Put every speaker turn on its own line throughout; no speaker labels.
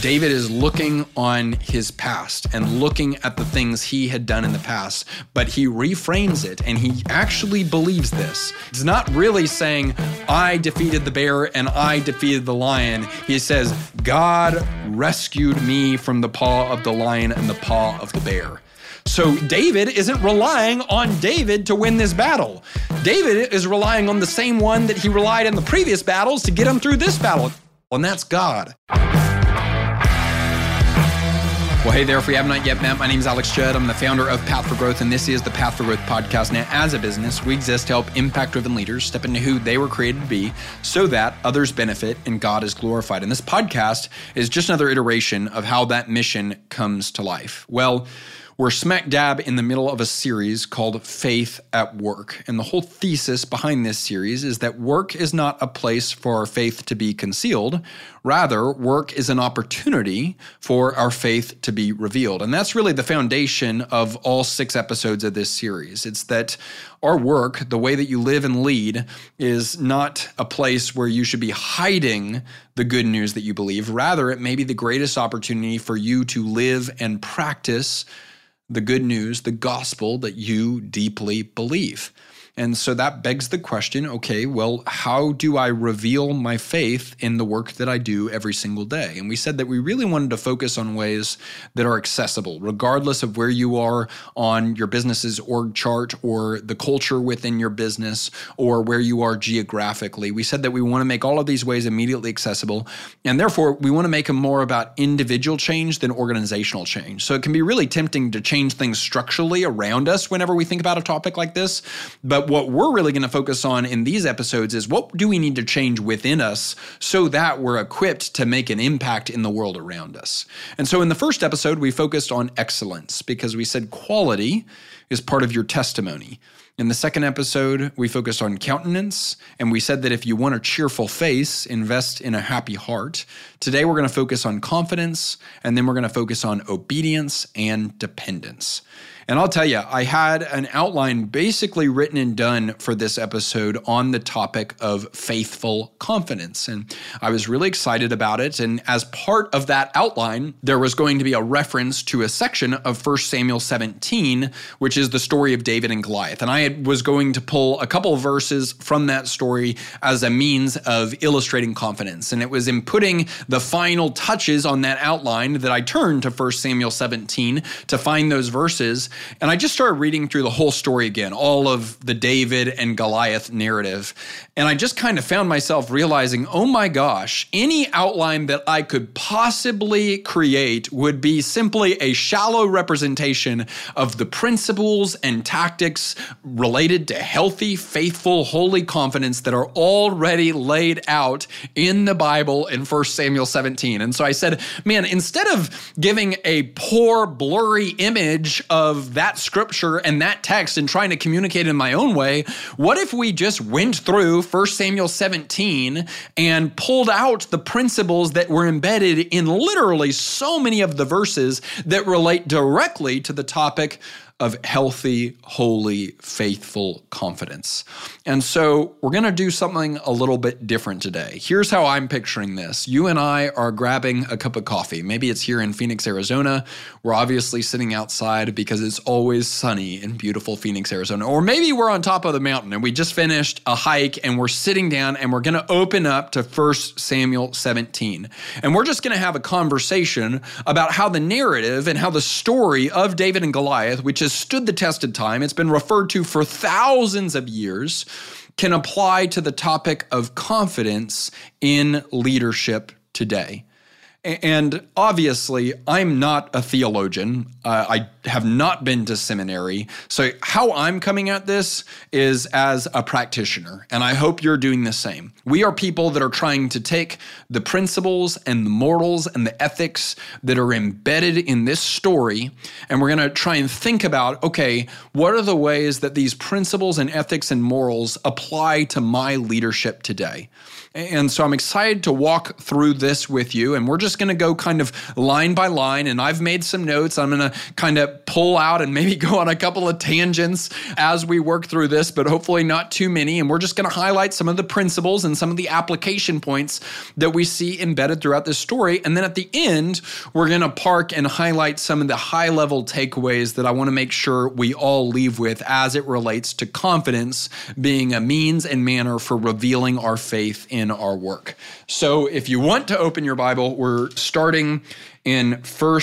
David is looking on his past and looking at the things he had done in the past, but he reframes it and he actually believes this. He's not really saying, I defeated the bear and I defeated the lion. He says, God rescued me from the paw of the lion and the paw of the bear. So David isn't relying on David to win this battle. David is relying on the same one that he relied in the previous battles to get him through this battle, and that's God. Well, hey there, if we have not yet met, my name is Alex Judd. I'm the founder of Path for Growth, and this is the Path for Growth podcast. Now, as a business, we exist to help impact driven leaders step into who they were created to be so that others benefit and God is glorified. And this podcast is just another iteration of how that mission comes to life. Well, we're smack dab in the middle of a series called Faith at Work. And the whole thesis behind this series is that work is not a place for our faith to be concealed. Rather, work is an opportunity for our faith to be revealed. And that's really the foundation of all six episodes of this series. It's that our work, the way that you live and lead, is not a place where you should be hiding the good news that you believe. Rather, it may be the greatest opportunity for you to live and practice the good news, the gospel that you deeply believe. And so that begs the question okay, well, how do I reveal my faith in the work that I do every single day? And we said that we really wanted to focus on ways that are accessible, regardless of where you are on your business's org chart or the culture within your business or where you are geographically. We said that we want to make all of these ways immediately accessible. And therefore, we want to make them more about individual change than organizational change. So it can be really tempting to change things structurally around us whenever we think about a topic like this. But what we're really going to focus on in these episodes is what do we need to change within us so that we're equipped to make an impact in the world around us. And so in the first episode, we focused on excellence because we said quality is part of your testimony. In the second episode, we focused on countenance, and we said that if you want a cheerful face, invest in a happy heart. Today, we're going to focus on confidence, and then we're going to focus on obedience and dependence. And I'll tell you, I had an outline basically written and done for this episode on the topic of faithful confidence. And I was really excited about it. And as part of that outline, there was going to be a reference to a section of 1 Samuel 17, which is the story of David and Goliath. And I was going to pull a couple verses from that story as a means of illustrating confidence. And it was in putting the final touches on that outline that I turned to 1 Samuel 17 to find those verses. And I just started reading through the whole story again, all of the David and Goliath narrative. And I just kind of found myself realizing, oh my gosh, any outline that I could possibly create would be simply a shallow representation of the principles and tactics related to healthy, faithful, holy confidence that are already laid out in the Bible in 1 Samuel 17. And so I said, man, instead of giving a poor, blurry image of that scripture and that text and trying to communicate in my own way, what if we just went through 1 Samuel 17 and pulled out the principles that were embedded in literally so many of the verses that relate directly to the topic of healthy, holy, faithful confidence. And so we're going to do something a little bit different today. Here's how I'm picturing this you and I are grabbing a cup of coffee. Maybe it's here in Phoenix, Arizona. We're obviously sitting outside because it's always sunny in beautiful Phoenix, Arizona. Or maybe we're on top of the mountain and we just finished a hike and we're sitting down and we're going to open up to 1 Samuel 17. And we're just going to have a conversation about how the narrative and how the story of David and Goliath, which is has stood the test of time, it's been referred to for thousands of years, can apply to the topic of confidence in leadership today. And obviously, I'm not a theologian. Uh, I have not been to seminary. So, how I'm coming at this is as a practitioner. And I hope you're doing the same. We are people that are trying to take the principles and the morals and the ethics that are embedded in this story, and we're going to try and think about okay, what are the ways that these principles and ethics and morals apply to my leadership today? And so, I'm excited to walk through this with you. And we're just going to go kind of line by line, and I've made some notes. I'm going to kind of pull out and maybe go on a couple of tangents as we work through this, but hopefully not too many. And we're just going to highlight some of the principles and some of the application points that we see embedded throughout this story. And then at the end, we're going to park and highlight some of the high level takeaways that I want to make sure we all leave with as it relates to confidence being a means and manner for revealing our faith in our work. So if you want to open your Bible, we're starting in 1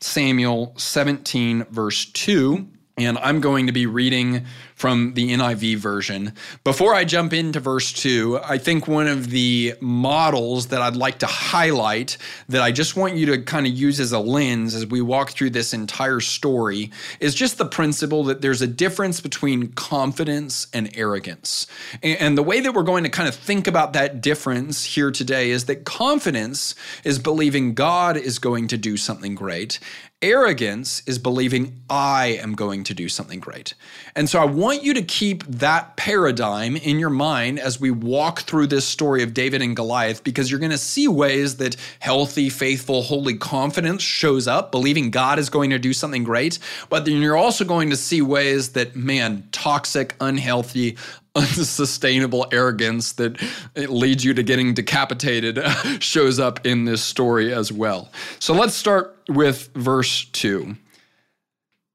Samuel 17, verse 2. And I'm going to be reading from the NIV version. Before I jump into verse 2, I think one of the models that I'd like to highlight that I just want you to kind of use as a lens as we walk through this entire story is just the principle that there's a difference between confidence and arrogance. And the way that we're going to kind of think about that difference here today is that confidence is believing God is going to do something great. Arrogance is believing I am going to do something great. And so I want you to keep that paradigm in your mind as we walk through this story of David and Goliath, because you're going to see ways that healthy, faithful, holy confidence shows up, believing God is going to do something great. But then you're also going to see ways that, man, toxic, unhealthy, unsustainable arrogance that leads you to getting decapitated shows up in this story as well. So let's start with verse 2.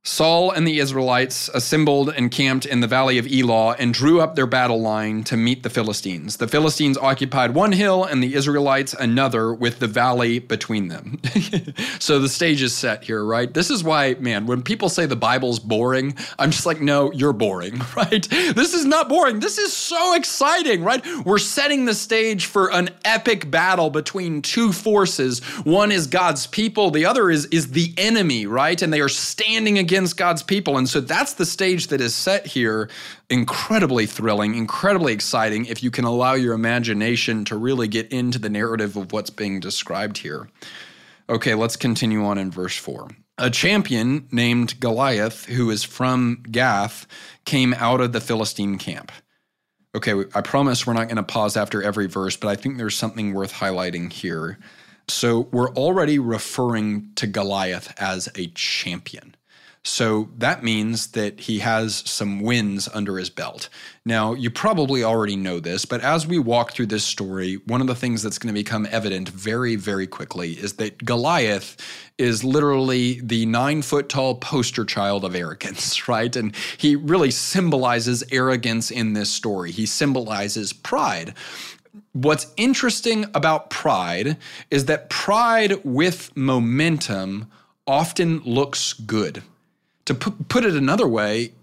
Saul and the Israelites assembled and camped in the valley of Elah and drew up their battle line to meet the Philistines. The Philistines occupied one hill and the Israelites another with the valley between them. so the stage is set here, right? This is why, man, when people say the Bible's boring, I'm just like, no, you're boring, right? This is not boring. This is so exciting, right? We're setting the stage for an epic battle between two forces. One is God's people, the other is, is the enemy, right? And they are standing against against God's people. And so that's the stage that is set here. Incredibly thrilling, incredibly exciting if you can allow your imagination to really get into the narrative of what's being described here. Okay, let's continue on in verse 4. A champion named Goliath, who is from Gath, came out of the Philistine camp. Okay, I promise we're not going to pause after every verse, but I think there's something worth highlighting here. So we're already referring to Goliath as a champion. So that means that he has some wins under his belt. Now, you probably already know this, but as we walk through this story, one of the things that's going to become evident very, very quickly is that Goliath is literally the nine foot tall poster child of arrogance, right? And he really symbolizes arrogance in this story. He symbolizes pride. What's interesting about pride is that pride with momentum often looks good. To put it another way,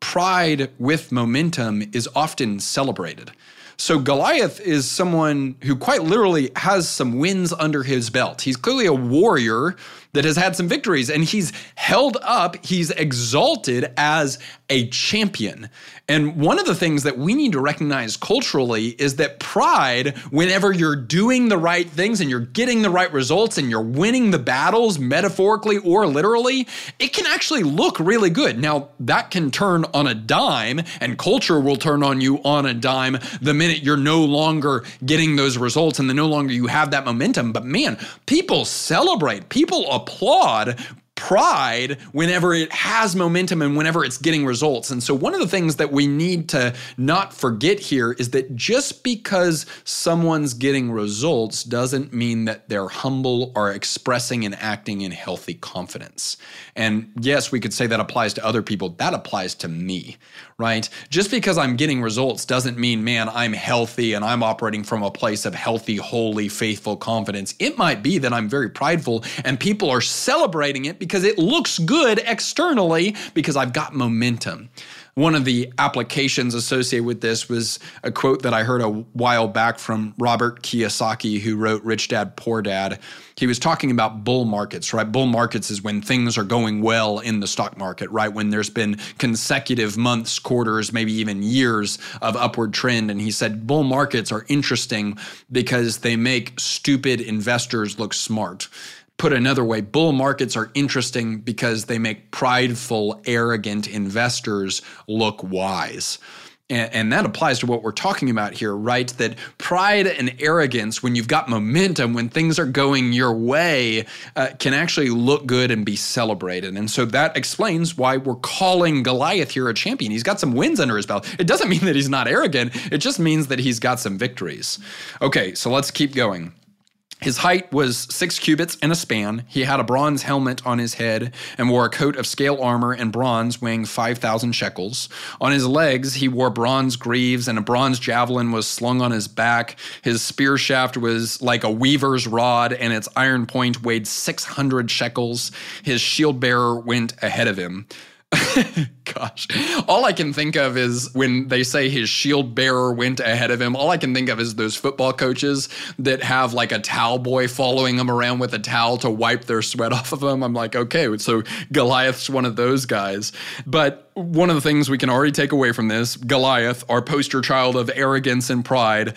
pride with momentum is often celebrated. So Goliath is someone who quite literally has some wins under his belt. He's clearly a warrior that has had some victories and he's held up, he's exalted as a champion. And one of the things that we need to recognize culturally is that pride, whenever you're doing the right things and you're getting the right results and you're winning the battles, metaphorically or literally, it can actually look really good. Now, that can turn on a dime, and culture will turn on you on a dime the minute you're no longer getting those results and the no longer you have that momentum. But man, people celebrate, people applaud pride whenever it has momentum and whenever it's getting results. And so, one of the things that we need to not forget here is that just because someone's getting results doesn't mean that they're humble or expressing and acting in healthy confidence. And yes, we could say that applies to other people, that applies to me, right? Just because I'm getting results doesn't mean, man, I'm healthy and I'm operating from a place of healthy, holy, faithful confidence. It might be that I'm very prideful and people are celebrating it because it looks good externally because I've got momentum. One of the applications associated with this was a quote that I heard a while back from Robert Kiyosaki, who wrote Rich Dad Poor Dad. He was talking about bull markets, right? Bull markets is when things are going well in the stock market, right? When there's been consecutive months, quarters, maybe even years of upward trend. And he said bull markets are interesting because they make stupid investors look smart. Put another way, bull markets are interesting because they make prideful, arrogant investors look wise. And, and, that applies to what we're talking about here, right? That pride and arrogance, when you've got momentum, when things are going your way, uh, can actually look good and be celebrated. And so that explains why we're calling Goliath here a champion. He's got some wins under his belt. It doesn't mean that he's not arrogant, it just means that he's got some victories. Okay, so let's keep going. His height was six cubits and a span. He had a bronze helmet on his head and wore a coat of scale armor and bronze weighing 5,000 shekels. On his legs, he wore bronze greaves, and a bronze javelin was slung on his back. His spear shaft was like a weaver's rod, and its iron point weighed 600 shekels. His shield bearer went ahead of him. Gosh, all I can think of is when they say his shield bearer went ahead of him. All I can think of is those football coaches that have like a towel boy following them around with a towel to wipe their sweat off of them. I'm like, okay, so Goliath's one of those guys. But one of the things we can already take away from this Goliath, our poster child of arrogance and pride,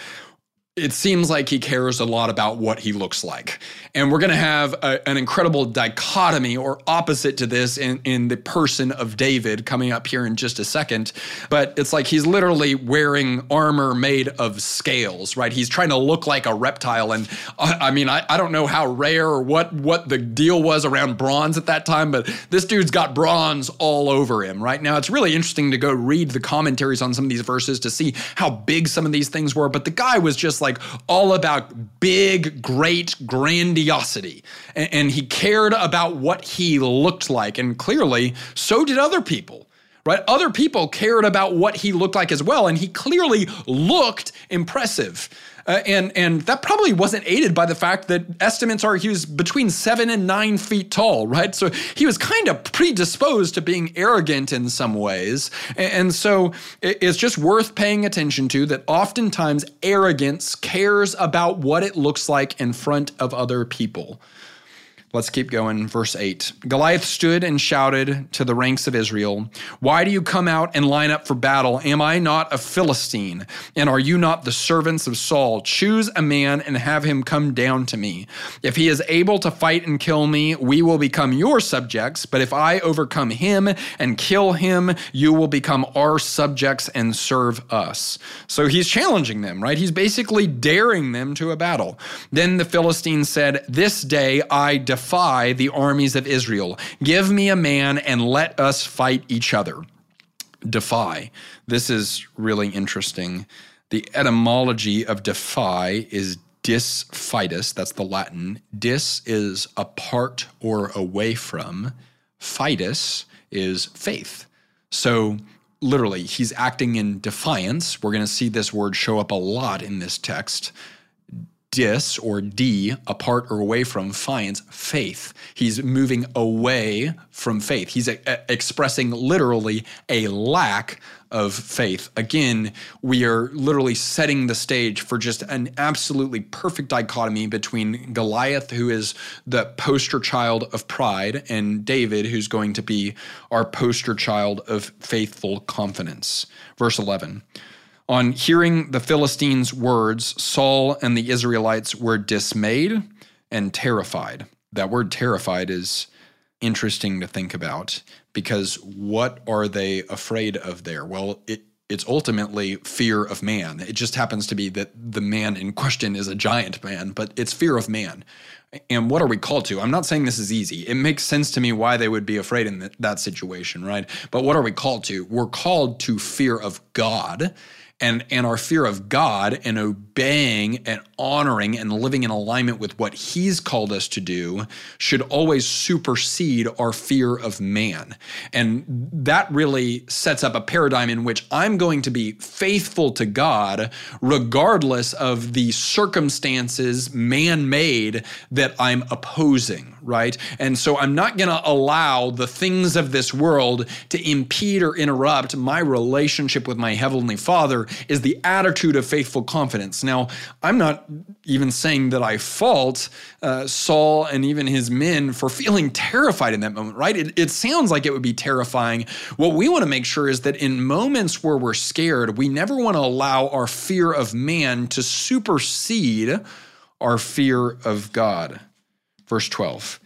it seems like he cares a lot about what he looks like. And we're going to have a, an incredible dichotomy or opposite to this in, in the person of David coming up here in just a second. But it's like he's literally wearing armor made of scales, right? He's trying to look like a reptile. And I, uh, I mean, I, I don't know how rare or what, what the deal was around bronze at that time, but this dude's got bronze all over him, right? Now, it's really interesting to go read the commentaries on some of these verses to see how big some of these things were. But the guy was just like, like all about big, great grandiosity. And, and he cared about what he looked like. And clearly, so did other people right? Other people cared about what he looked like as well, and he clearly looked impressive. Uh, and and that probably wasn't aided by the fact that estimates are he was between seven and nine feet tall, right? So he was kind of predisposed to being arrogant in some ways, and, and so it's just worth paying attention to that. Oftentimes, arrogance cares about what it looks like in front of other people. Let's keep going. Verse 8 Goliath stood and shouted to the ranks of Israel, Why do you come out and line up for battle? Am I not a Philistine? And are you not the servants of Saul? Choose a man and have him come down to me. If he is able to fight and kill me, we will become your subjects. But if I overcome him and kill him, you will become our subjects and serve us. So he's challenging them, right? He's basically daring them to a battle. Then the Philistines said, This day I defy the armies of Israel. Give me a man and let us fight each other. Defy. This is really interesting. The etymology of defy is disfitus. That's the Latin. Dis is apart or away from. Fitus is faith. So, literally, he's acting in defiance. We're going to see this word show up a lot in this text dis or d, apart or away from, finds faith. He's moving away from faith. He's a- a- expressing literally a lack of faith. Again, we are literally setting the stage for just an absolutely perfect dichotomy between Goliath, who is the poster child of pride, and David, who's going to be our poster child of faithful confidence. Verse 11. On hearing the Philistines' words, Saul and the Israelites were dismayed and terrified. That word terrified is interesting to think about because what are they afraid of there? Well, it, it's ultimately fear of man. It just happens to be that the man in question is a giant man, but it's fear of man. And what are we called to? I'm not saying this is easy. It makes sense to me why they would be afraid in that situation, right? But what are we called to? We're called to fear of God and and our fear of God and obeying and honoring and living in alignment with what he's called us to do should always supersede our fear of man. And that really sets up a paradigm in which I'm going to be faithful to God regardless of the circumstances man-made that I'm opposing, right? And so I'm not going to allow the things of this world to impede or interrupt my relationship with my heavenly Father is the attitude of faithful confidence. Now, I'm not even saying that I fault uh, Saul and even his men for feeling terrified in that moment, right? It, it sounds like it would be terrifying. What we want to make sure is that in moments where we're scared, we never want to allow our fear of man to supersede our fear of God. Verse 12.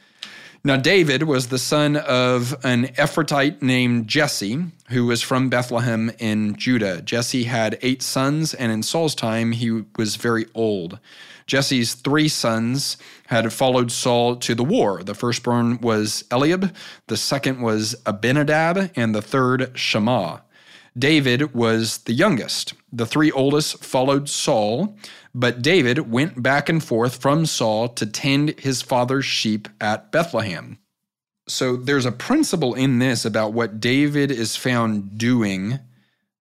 Now, David was the son of an Ephrathite named Jesse, who was from Bethlehem in Judah. Jesse had eight sons, and in Saul's time, he was very old. Jesse's three sons had followed Saul to the war. The firstborn was Eliab, the second was Abinadab, and the third Shammah. David was the youngest. The three oldest followed Saul, but David went back and forth from Saul to tend his father's sheep at Bethlehem. So there's a principle in this about what David is found doing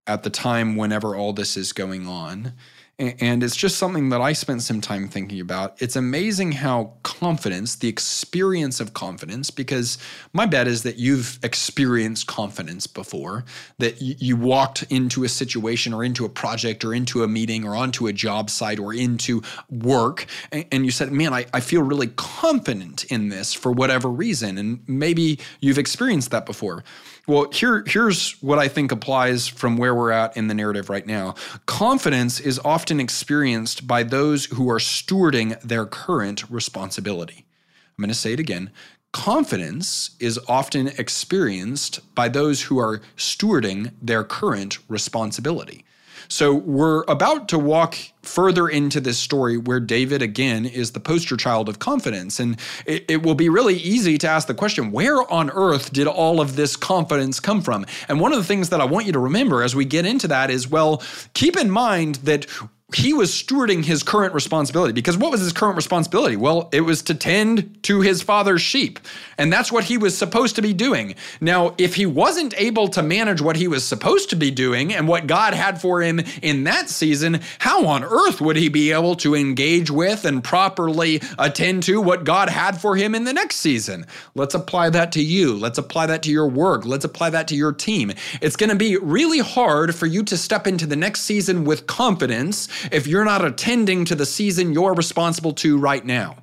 at the time whenever all this is going on. And it's just something that I spent some time thinking about. It's amazing how confidence, the experience of confidence, because my bet is that you've experienced confidence before, that you walked into a situation or into a project or into a meeting or onto a job site or into work, and you said, Man, I, I feel really confident in this for whatever reason. And maybe you've experienced that before. Well, here, here's what I think applies from where we're at in the narrative right now. Confidence is often experienced by those who are stewarding their current responsibility. I'm going to say it again. Confidence is often experienced by those who are stewarding their current responsibility. So we're about to walk further into this story where David, again, is the poster child of confidence. And it, it, will be really easy to ask the question where on earth did all of this confidence come from? And one of the things that I want you to remember as we get into that is well, keep in mind that he was stewarding his current responsibility because what was his current responsibility? Well, it was to tend to his father's sheep. And that's what he was supposed to be doing. Now, if he wasn't able to manage what he was supposed to be doing and what God had for him in that season, how on earth would he be able to engage with and properly attend to what God had for him in the next season? Let's apply that to you. Let's apply that to your work. Let's apply that to your team. It's going to be really hard for you to step into the next season with confidence if you're not attending to the season you're responsible to right now.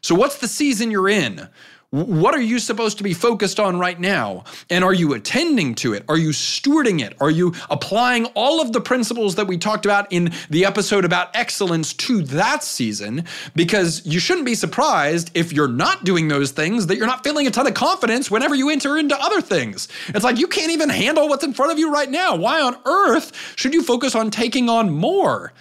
So, what's the season you're in? What are you supposed to be focused on right now? And are you attending to it? Are you stewarding it? Are you applying all of the principles that we talked about in the episode about excellence to that season? Because you shouldn't be surprised if you're not doing those things that you're not feeling a ton of confidence whenever you enter into other things. It's like you can't even handle what's in front of you right now. Why on earth should you focus on taking on more?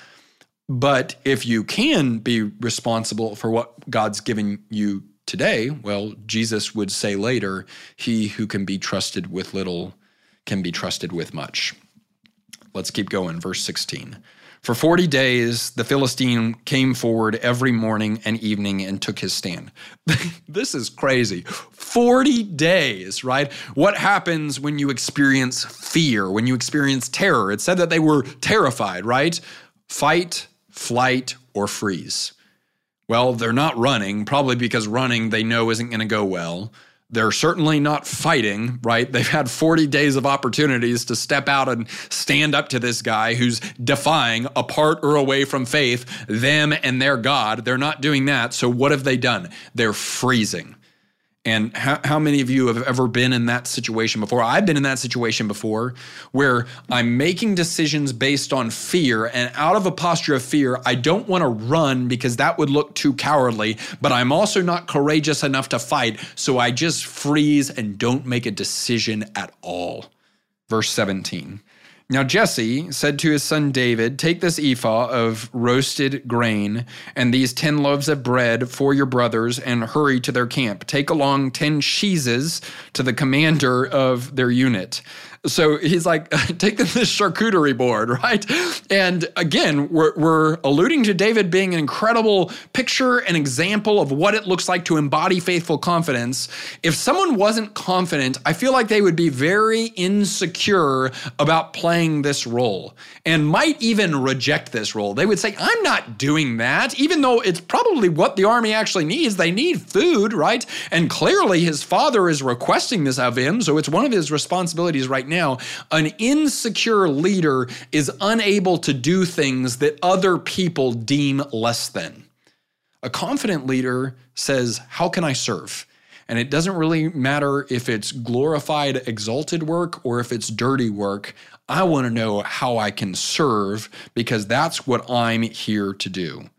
But if you can be responsible for what God's given you today, well, Jesus would say later, he who can be trusted with little can be trusted with much. Let's keep going. Verse 16. For 40 days, the Philistine came forward every morning and evening and took his stand. this is crazy. 40 days, right? What happens when you experience fear, when you experience terror? It said that they were terrified, right? Fight, flight, or freeze. Well, they're not running, probably because running they know isn't going to go well. They're certainly not fighting, right? They've had 40 days of opportunities to step out and stand up to this guy who's defying, apart or away from faith, them and their God. They're not doing that. So, what have they done? They're freezing. And how, how many of you have ever been in that situation before? I've been in that situation before where I'm making decisions based on fear, and out of a posture of fear, I don't want to run because that would look too cowardly, but I'm also not courageous enough to fight. So I just freeze and don't make a decision at all. Verse 17. Now Jesse said to his son David, Take this ephah of roasted grain and these ten loaves of bread for your brothers and hurry to their camp. Take along ten cheeses to the commander of their unit. So he's like, take this charcuterie board, right? And again, we're, we're alluding to David being an incredible picture and example of what it looks like to embody faithful confidence. If someone wasn't confident, I feel like they would be very insecure about playing this role and might even reject this role. They would say, I'm not doing that, even though it's probably what the army actually needs. They need food, right? And clearly his father is requesting this of him, so it's one of his responsibilities right now now, an insecure leader is unable to do things that other people deem less than. A confident leader says, How can I serve? And it doesn't really matter if it's glorified, exalted work or if it's dirty work. I want to know how I can serve because that's what I'm here to do.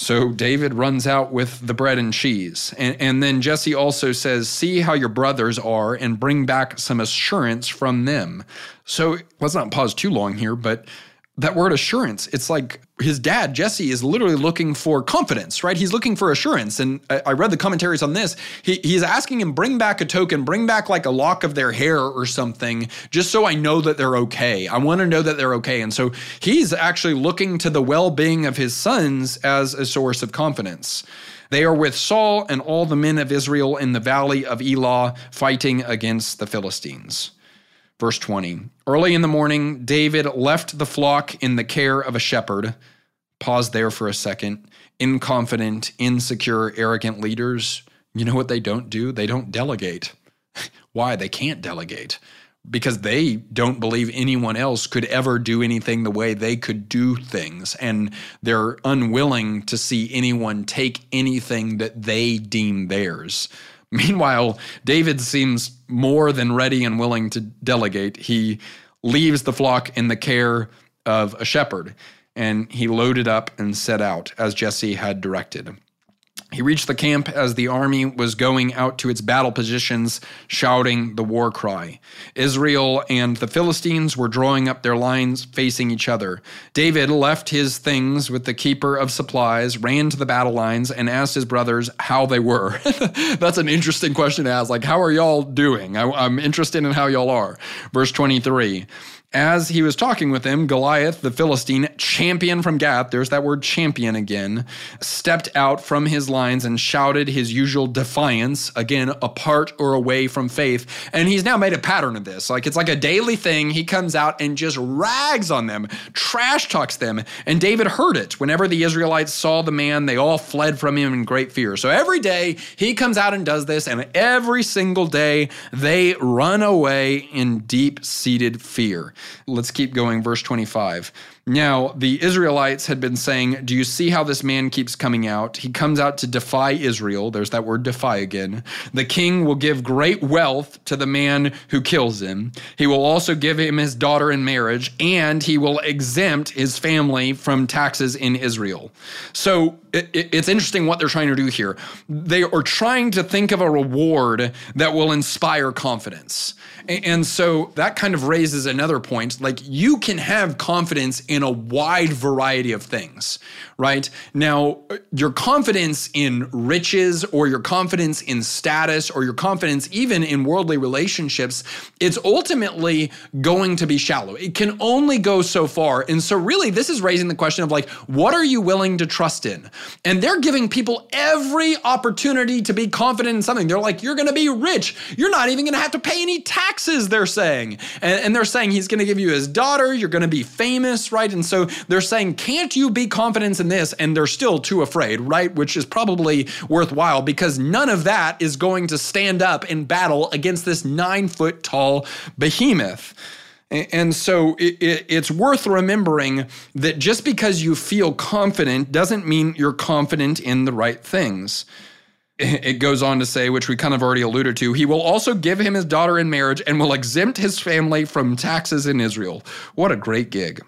So David runs out with the bread and cheese. And, and then Jesse also says, See how your brothers are and bring back some assurance from them. So let's not pause too long here, but that word assurance, it's like his dad, Jesse, is literally looking for confidence, right? He's looking for assurance. And I, I, read the commentaries on this. He, he's asking him, bring back a token, bring back like a lock of their hair or something, just so I know that they're okay. I want to know that they're okay. And so he's actually looking to the well being of his sons as a source of confidence. They are with Saul and all the men of Israel in the valley of Elah fighting against the Philistines. Verse 20 Early in the morning, David left the flock in the care of a shepherd. Pause there for a second. Inconfident, insecure, arrogant leaders, you know what they don't do? They don't delegate. Why? They can't delegate because they don't believe anyone else could ever do anything the way they could do things. And they're unwilling to see anyone take anything that they deem theirs. Meanwhile, David seems more than ready and willing to delegate. He leaves the flock in the care of a shepherd, and he loaded up and set out as Jesse had directed. He reached the camp as the army was going out to its battle positions, shouting the war cry. Israel and the Philistines were drawing up their lines facing each other. David left his things with the keeper of supplies, ran to the battle lines, and asked his brothers how they were. That's an interesting question to ask. Like, how are y'all doing? I, I'm interested in how y'all are. Verse 23. As he was talking with them, Goliath, the Philistine, champion from Gath, there's that word champion again, stepped out from his lines and shouted his usual defiance, again, apart or away from faith. And he's now made a pattern of this. Like it's like a daily thing. He comes out and just rags on them, trash talks them. And David heard it. Whenever the Israelites saw the man, they all fled from him in great fear. So every day he comes out and does this, and every single day they run away in deep seated fear. Let's keep going, verse 25. Now, the Israelites had been saying, Do you see how this man keeps coming out? He comes out to defy Israel. There's that word defy again. The king will give great wealth to the man who kills him. He will also give him his daughter in marriage, and he will exempt his family from taxes in Israel. So it, it, it's interesting what they're trying to do here. They are trying to think of a reward that will inspire confidence. And so that kind of raises another point. Like you can have confidence in a wide variety of things, right? Now, your confidence in riches or your confidence in status or your confidence even in worldly relationships, it's ultimately going to be shallow. It can only go so far. And so, really, this is raising the question of like, what are you willing to trust in? And they're giving people every opportunity to be confident in something. They're like, you're going to be rich. You're not even going to have to pay any taxes, they're saying. And, and they're saying he's going to give you his daughter, you're going to be famous, right? And so they're saying, can't you be confident in this? And they're still too afraid, right? Which is probably worthwhile because none of that is going to stand up in battle against this nine foot tall behemoth. And so it's worth remembering that just because you feel confident doesn't mean you're confident in the right things it goes on to say, which we kind of already alluded to, he will also give him his daughter in marriage and will exempt his family from taxes in Israel. What a great gig.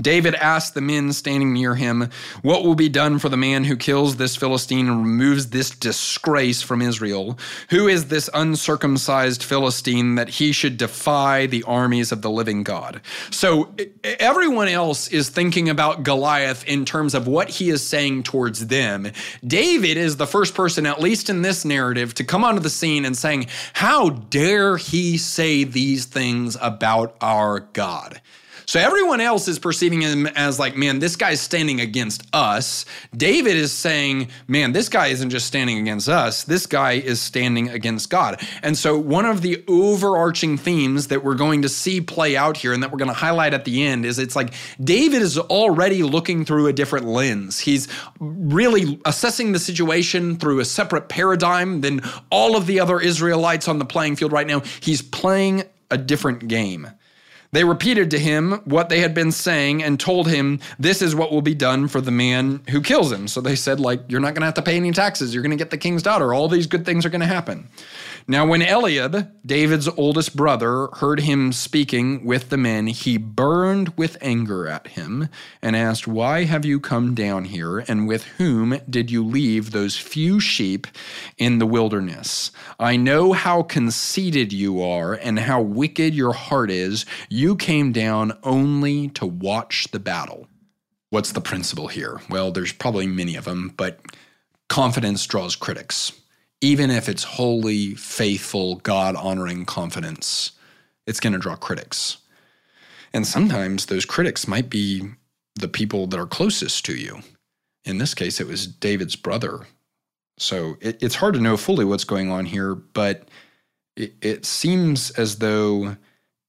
David asked the men standing near him, What will be done for the man who kills this Philistine and removes this disgrace from Israel? Who is this uncircumcised Philistine that he should defy the armies of the living God? So everyone else is thinking about Goliath in terms of what he is saying towards them. David is the first person, at least in this narrative, to come onto the scene and saying, How dare he say these things about our God? So everyone else is perceiving him as like, man, this guy's standing against us. David is saying, man, this guy isn't just standing against us, this guy is standing against God. And so one of the overarching themes that we're going to see play out here and that we're going to highlight at the end is it's like David is already looking through a different lens. He's really assessing the situation through a separate paradigm than all of the other Israelites on the playing field right now. He's playing a different game. They repeated to him what they had been saying and told him, This is what will be done for the man who kills him. So they said, like, you're not going to have to pay any taxes. You're going to get the king's daughter. All these good things are going to happen. Now, when Eliab, David's oldest brother, heard him speaking with the men, he burned with anger at him and asked, Why have you come down here? And with whom did you leave those few sheep in the wilderness? I know how conceited you are and how wicked your heart is. You came down only to watch the battle. What's the principle here? Well, there's probably many of them, but confidence draws critics even if it's holy, faithful, God honoring confidence, it's going to draw critics. And sometimes those critics might be the people that are closest to you. In this case, it was David's brother. So it, it's hard to know fully what's going on here, but it, it seems as though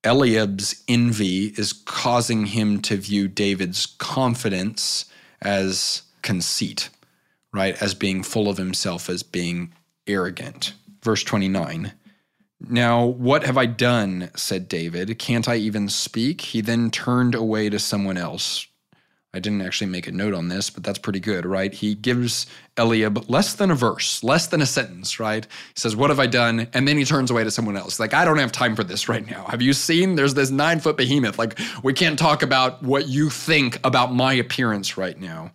Eliab's envy is causing him to view David's confidence as conceit, right? As being full of himself, as being arrogant. Verse 29. Now, what have I done? said David. Can't I even speak? He then turned away to someone else. I didn't actually make a note on this, but that's pretty good, right? He gives Eliab less than a verse, less than a sentence, right? He says, What have I done? And then he turns away to someone else. Like, I don't have time for this right now. Have you seen? There's this nine foot behemoth. Like, we can't talk about what you think about my appearance right now.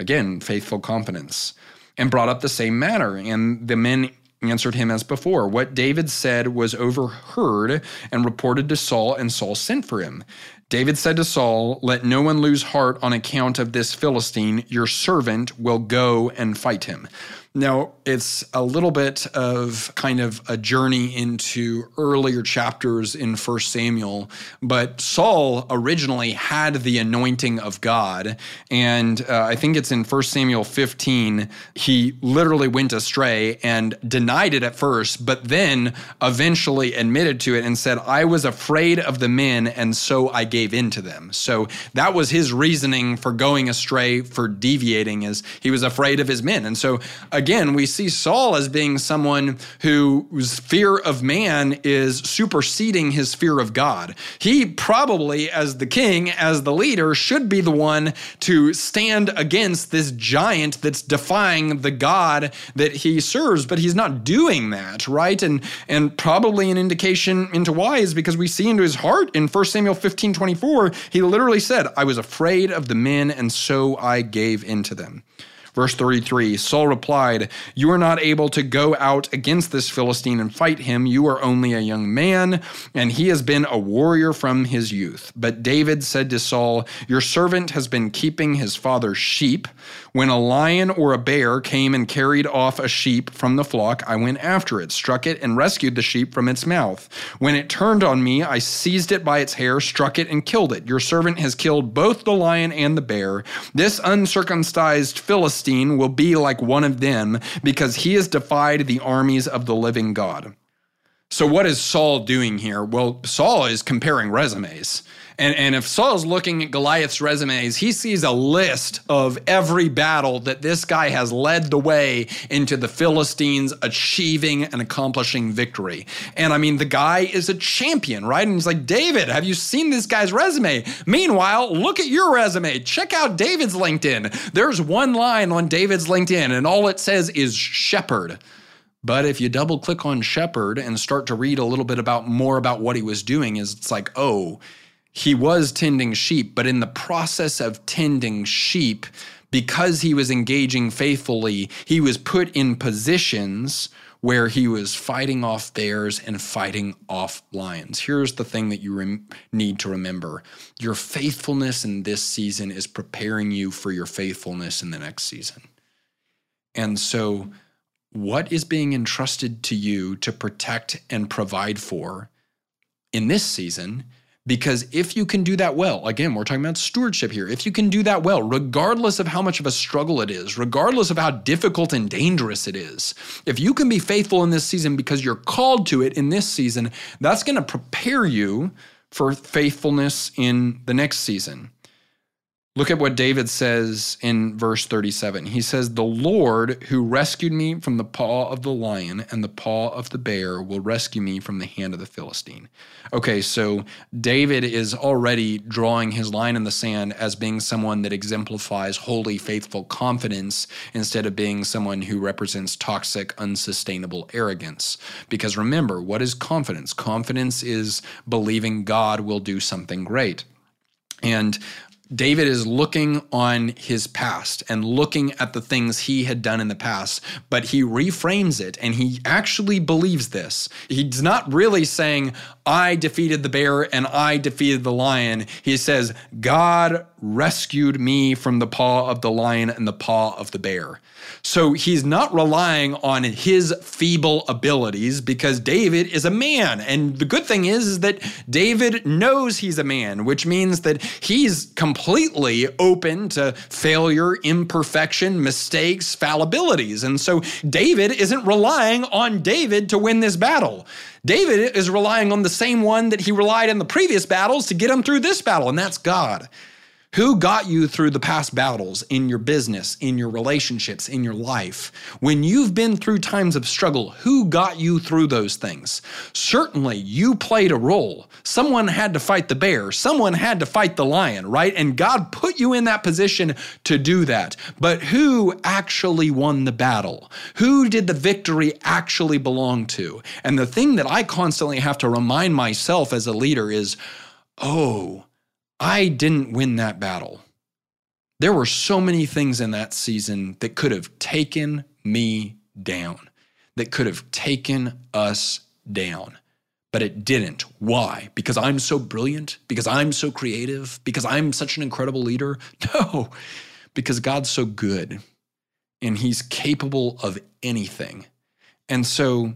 Again, faithful confidence and brought up the same matter. And the men answered him as before. What David said was overheard and reported to Saul, and Saul sent for him. David said to Saul, Let no one lose heart on account of this Philistine. Your servant will go and fight him. Now, it's a little bit of kind of a journey into earlier chapters in 1 Samuel, but Saul originally had the anointing of God. And uh, I think it's in 1 Samuel 15, he literally went astray and denied it at first, but then eventually admitted to it and said, I was afraid of the men, and so I gave in to them. So that was his reasoning for going astray, for deviating, is he was afraid of his men. And so, again, again, we see Saul as being someone whose fear of man is superseding his fear of God. He probably, as the king, as the leader, should be the one to stand against this giant that's defying the God that he serves, but he's not doing that, right? And and probably an indication into why is because we see into his heart in 1 Samuel 15, 24, he literally said, I was afraid of the men, and so I gave in to them. Verse 33 Saul replied, You are not able to go out against this Philistine and fight him. You are only a young man, and he has been a warrior from his youth. But David said to Saul, Your servant has been keeping his father's sheep. When a lion or a bear came and carried off a sheep from the flock, I went after it, struck it, and rescued the sheep from its mouth. When it turned on me, I seized it by its hair, struck it, and killed it. Your servant has killed both the lion and the bear. This uncircumcised Philistine will be like one of them, because he has defied the armies of the living God. So, what is Saul doing here? Well, Saul is comparing resumes. And, and if Saul's looking at Goliath's resumes, he sees a list of every battle that this guy has led the way into the Philistines achieving and accomplishing victory. And I mean, the guy is a champion, right? And he's like, David, have you seen this guy's resume? Meanwhile, look at your resume. Check out David's LinkedIn. There's one line on David's LinkedIn, and all it says is shepherd. But if you double click on shepherd and start to read a little bit about more about what he was doing, is it's like, oh, he was tending sheep, but in the process of tending sheep, because he was engaging faithfully, he was put in positions where he was fighting off bears and fighting off lions. Here's the thing that you rem- need to remember your faithfulness in this season is preparing you for your faithfulness in the next season. And so, what is being entrusted to you to protect and provide for in this season because if you can do that well, again, we're talking about stewardship here. If you can do that well, regardless of how much of a struggle it is, regardless of how difficult and dangerous it is, if you can be faithful in this season because you're called to it in this season, that's going to prepare you for faithfulness in the next season. Look at what David says in verse 37. He says, The Lord who rescued me from the paw of the lion and the paw of the bear will rescue me from the hand of the Philistine. Okay, so David is already drawing his line in the sand as being someone that exemplifies holy, faithful confidence instead of being someone who represents toxic, unsustainable arrogance. Because remember, what is confidence? Confidence is believing God will do something great. And David is looking on his past and looking at the things he had done in the past, but he reframes it and he actually believes this. He's not really saying, I defeated the bear and I defeated the lion. He says, God rescued me from the paw of the lion and the paw of the bear. So he's not relying on his feeble abilities because David is a man. And the good thing is, is that David knows he's a man, which means that he's completely open to failure, imperfection, mistakes, fallibilities. And so David isn't relying on David to win this battle. David is relying on the same one that he relied in the previous battles to get him through this battle, and that's God. Who got you through the past battles in your business, in your relationships, in your life? When you've been through times of struggle, who got you through those things? Certainly, you played a role. Someone had to fight the bear, someone had to fight the lion, right? And God put you in that position to do that. But who actually won the battle? Who did the victory actually belong to? And the thing that I constantly have to remind myself as a leader is, oh, I didn't win that battle. There were so many things in that season that could have taken me down, that could have taken us down, but it didn't. Why? Because I'm so brilliant? Because I'm so creative? Because I'm such an incredible leader? No, because God's so good and He's capable of anything. And so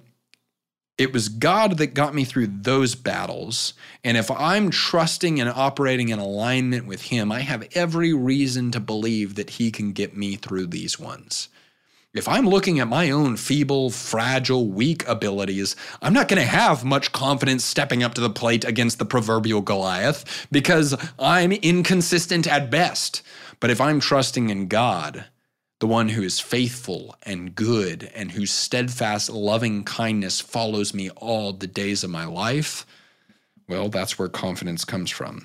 it was God that got me through those battles. And if I'm trusting and operating in alignment with Him, I have every reason to believe that He can get me through these ones. If I'm looking at my own feeble, fragile, weak abilities, I'm not going to have much confidence stepping up to the plate against the proverbial Goliath because I'm inconsistent at best. But if I'm trusting in God, the one who is faithful and good and whose steadfast loving kindness follows me all the days of my life, well, that's where confidence comes from.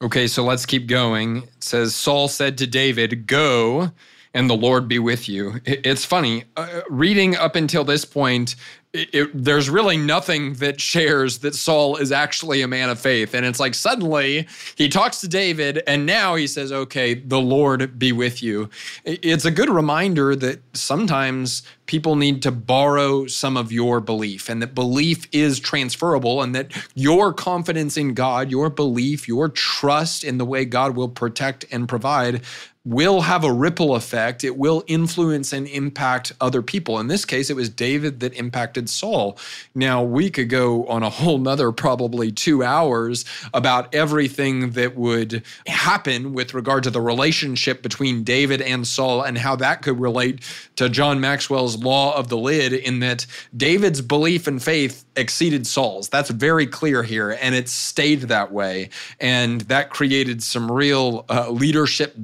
Okay, so let's keep going. It says Saul said to David, Go and the Lord be with you. It's funny, uh, reading up until this point, it, it, there's really nothing that shares that Saul is actually a man of faith. And it's like suddenly he talks to David, and now he says, Okay, the Lord be with you. It's a good reminder that sometimes people need to borrow some of your belief, and that belief is transferable, and that your confidence in God, your belief, your trust in the way God will protect and provide will have a ripple effect. It will influence and impact other people. In this case, it was David that impacted Saul. Now, we could go on a whole nother probably two hours about everything that would happen with regard to the relationship between David and Saul and how that could relate to John Maxwell's law of the lid, in that David's belief and faith exceeded Saul's. That's very clear here, and it stayed that way. And that created some real uh, leadership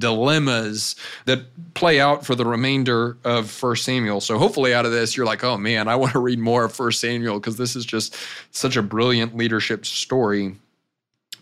dilemmas that play out for the remainder of First Samuel. So hopefully, out of this, you're like, oh man, I want to read more of First Samuel because this is just such a brilliant leadership story.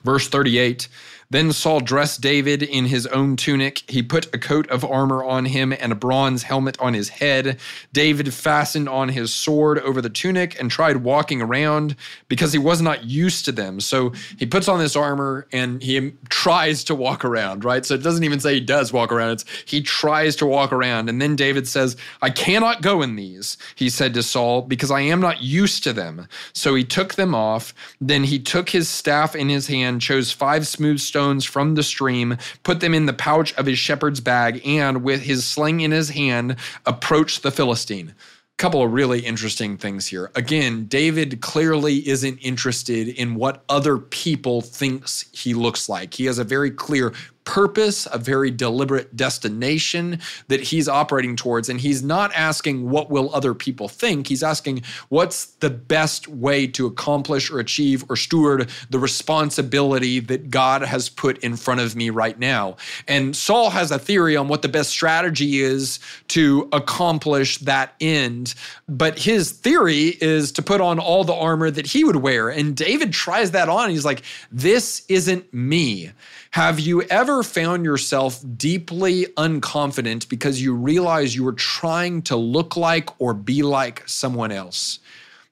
Verse 38 then Saul dressed David in his own tunic. He put a coat of armor on him and a bronze helmet on his head. David fastened on his sword over the tunic and tried walking around because he was not used to them. So he puts on this armor and he tries to walk around, right? So it doesn't even say he does walk around, it's he tries to walk around. And then David says, I cannot go in these, he said to Saul, because I am not used to them. So he took them off. Then he took his staff in his hand, chose five smooth stones stones from the stream, put them in the pouch of his shepherd's bag, and with his sling in his hand, approached the Philistine couple of really interesting things here. Again, David clearly isn't interested in what other people thinks he looks like. He has a very clear purpose, a very deliberate destination that he's operating towards. And he's not asking, what will other people think? He's asking, what's the best way to accomplish or achieve or steward the responsibility that God has put in front of me right now? And Saul has a theory on what the best strategy is to accomplish that end. But his theory is to put on all the armor that he would wear. And David tries that on. He's like, this isn't me. Have you ever found yourself deeply unconfident because you realize you were trying to look like or be like someone else?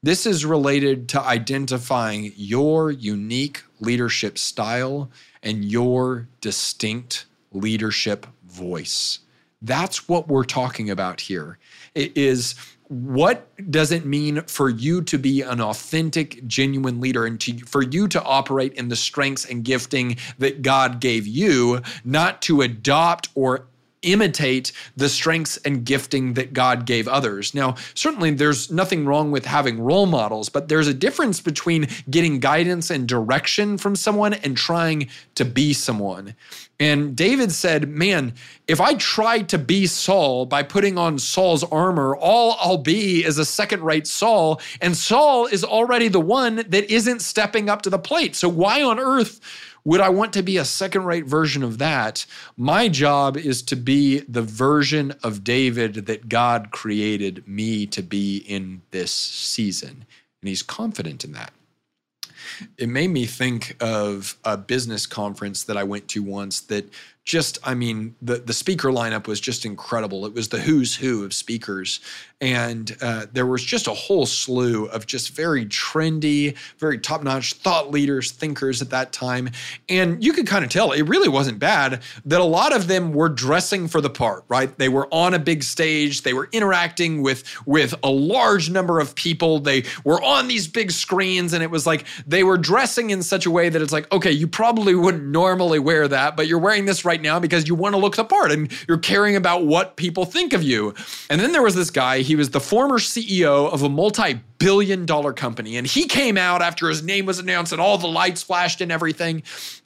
This is related to identifying your unique leadership style and your distinct leadership voice. That's what we're talking about here. It is what does it mean for you to be an authentic, genuine leader and to, for you to operate in the strengths and gifting that God gave you, not to adopt or imitate the strengths and gifting that God gave others. Now, certainly there's nothing wrong with having role models, but there's a difference between getting guidance and direction from someone and trying to be someone. And David said, Man, if I try to be Saul by putting on Saul's armor, all I'll be is a second rate Saul. And Saul is already the one that isn't stepping up to the plate. So why on earth? Would I want to be a second rate version of that? My job is to be the version of David that God created me to be in this season. And he's confident in that. It made me think of a business conference that I went to once that just i mean the the speaker lineup was just incredible. It was the who's who of speakers. And uh, there was just a whole slew of just very trendy very top-notch thought leaders thinkers at that time. And you could kind of tell it really wasn't bad that a lot of them were dressing for the part right? They were on a big stage. They were interacting with with a large number of people. They were on these big screens and it was like they were dressing in such a way that it's like okay you probably wouldn't normally wear that but you're wearing this right right now because you want to look the part and you're caring about what people think of you. And then there was this guy, he was the former CEO of a multi billion dollar company. And he came out after his name was announced and all the lights flashed and everything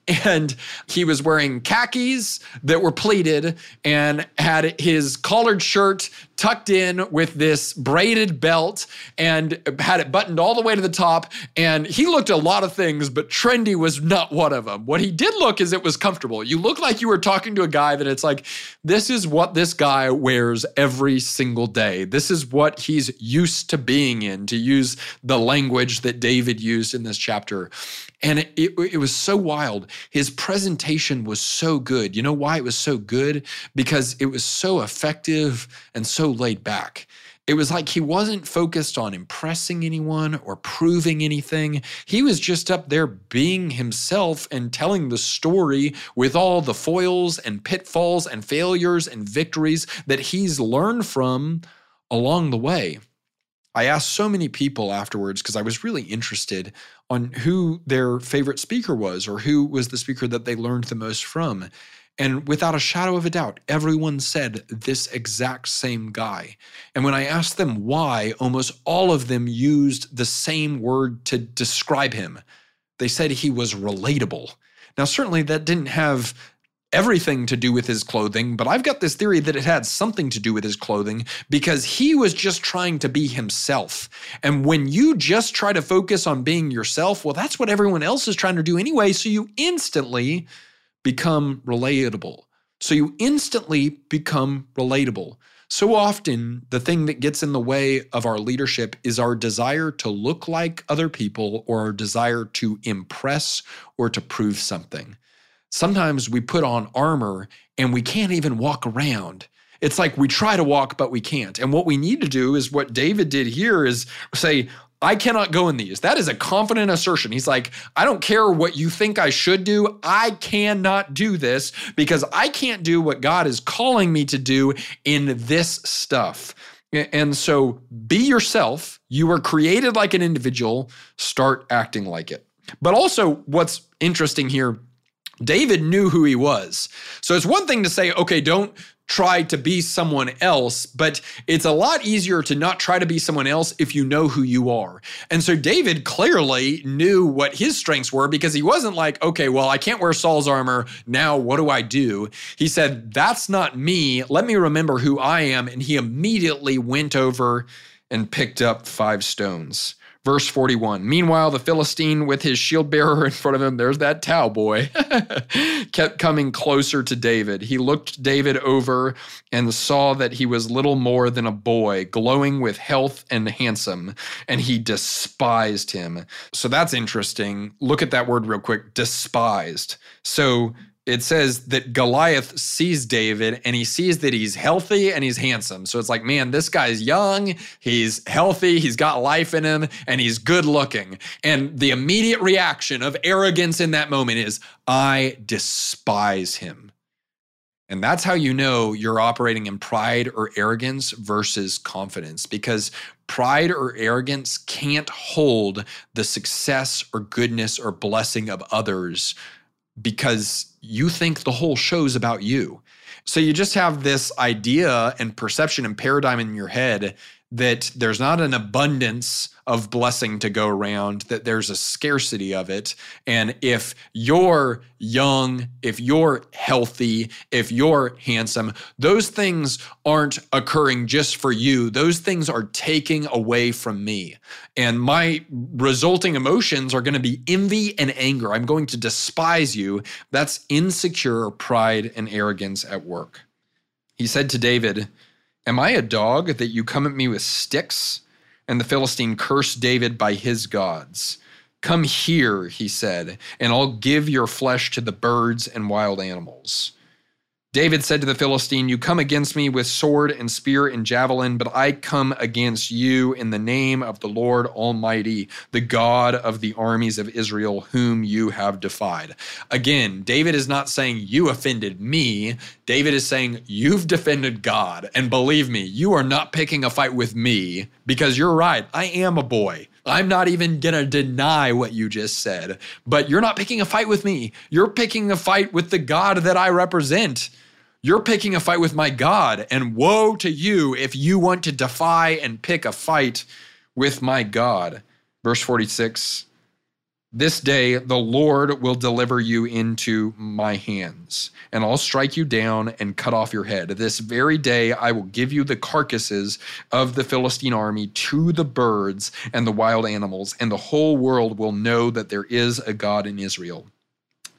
and he was wearing khakis that were pleated and had his collared shirt tucked in with this braided belt and had it buttoned all the way to the top. And he looked a lot of things but trendy was not one of them. What he did look is it was comfortable. You look like you were talking to a guy that it's like this is what this guy wears every single day. This is what he's used to being in to use the language that david used in this chapter and it, it, it, was so wild. His presentation was so good. You know why it was so good? Because it was so effective and so laid back. It was like he wasn't focused on impressing anyone or proving anything. He was just up there being himself and telling the story with all the foils and pitfalls and failures and victories that he's learned from along the way. I asked so many people afterwards because I was really interested on who their favorite speaker was or who was the speaker that they learned the most from. And without a shadow of a doubt, everyone said this exact same guy. And when I asked them why, almost all of them used the same word to describe him. They said he was relatable. Now, certainly that didn't have everything to do with his clothing, but I've got this theory that it had something to do with his clothing because he was just trying to be himself. And when you just try to focus on being yourself, well, that's what everyone else is trying to do anyway. So you instantly become relatable. So you instantly become relatable. So often, the thing that gets in the way of our leadership is our desire to look like other people or our desire to impress or to prove something. Sometimes we put on armor and we can't even walk around. It's like we try to walk, but we can't. And what we need to do is what David did here is say, I cannot go in these. That is a confident assertion. He's like, I don't care what you think I should do. I cannot do this because I can't do what God is calling me to do in this stuff. And so be yourself. You were created like an individual. Start acting like it. But also, what's interesting here David knew who he was. So it's one thing to say, okay, don't try to be someone else, but it's a lot easier to not try to be someone else if you know who you are. And so David clearly knew what his strengths were because he wasn't like, okay, well, I can't wear Saul's armor. Now what do I do? He said, that's not me. Let me remember who I am. And he immediately went over and picked up five stones. Verse 41 Meanwhile, the Philistine, with his shield bearer in front of him, there's that Tau boy, kept coming closer to David. He looked David over and saw that he was little more than a boy, glowing with health and handsome, and he despised him. So that's interesting. Look at that word real quick despised. So it says that Goliath sees David and he sees that he's healthy and he's handsome. So it's like, man, this guy's young, he's healthy, he's got life in him, and he's good looking. And the immediate reaction of arrogance in that moment is, I despise him. And that's how you know you're operating in pride or arrogance versus confidence because pride or arrogance can't hold the success or goodness or blessing of others because you think the whole show's about you. So you just have this idea and perception and paradigm in your head that there's not an abundance of blessing to go around, that there's a scarcity of it. And if you're young, if you're healthy, if you're handsome, those things aren't occurring just for you. Those things are taking away from me. And my resulting emotions are going to be envy and anger. I'm going to despise you. That's insecure pride and arrogance at work. He said to David, Am I a dog that you come at me with sticks? And the Philistine cursed David by his gods. Come here, he said, and I'll give your flesh to the birds and wild animals. David said to the Philistine, You come against me with sword and spear and javelin, but I come against you in the name of the Lord Almighty, the God of the armies of Israel, whom you have defied. Again, David is not saying, You offended me. David is saying, You've defended God. And believe me, you are not picking a fight with me because you're right. I am a boy. I'm not even going to deny what you just said, but you're not picking a fight with me. You're picking a fight with the God that I represent. You're picking a fight with my God, and woe to you if you want to defy and pick a fight with my God. Verse 46 This day the Lord will deliver you into my hands, and I'll strike you down and cut off your head. This very day I will give you the carcasses of the Philistine army to the birds and the wild animals, and the whole world will know that there is a God in Israel.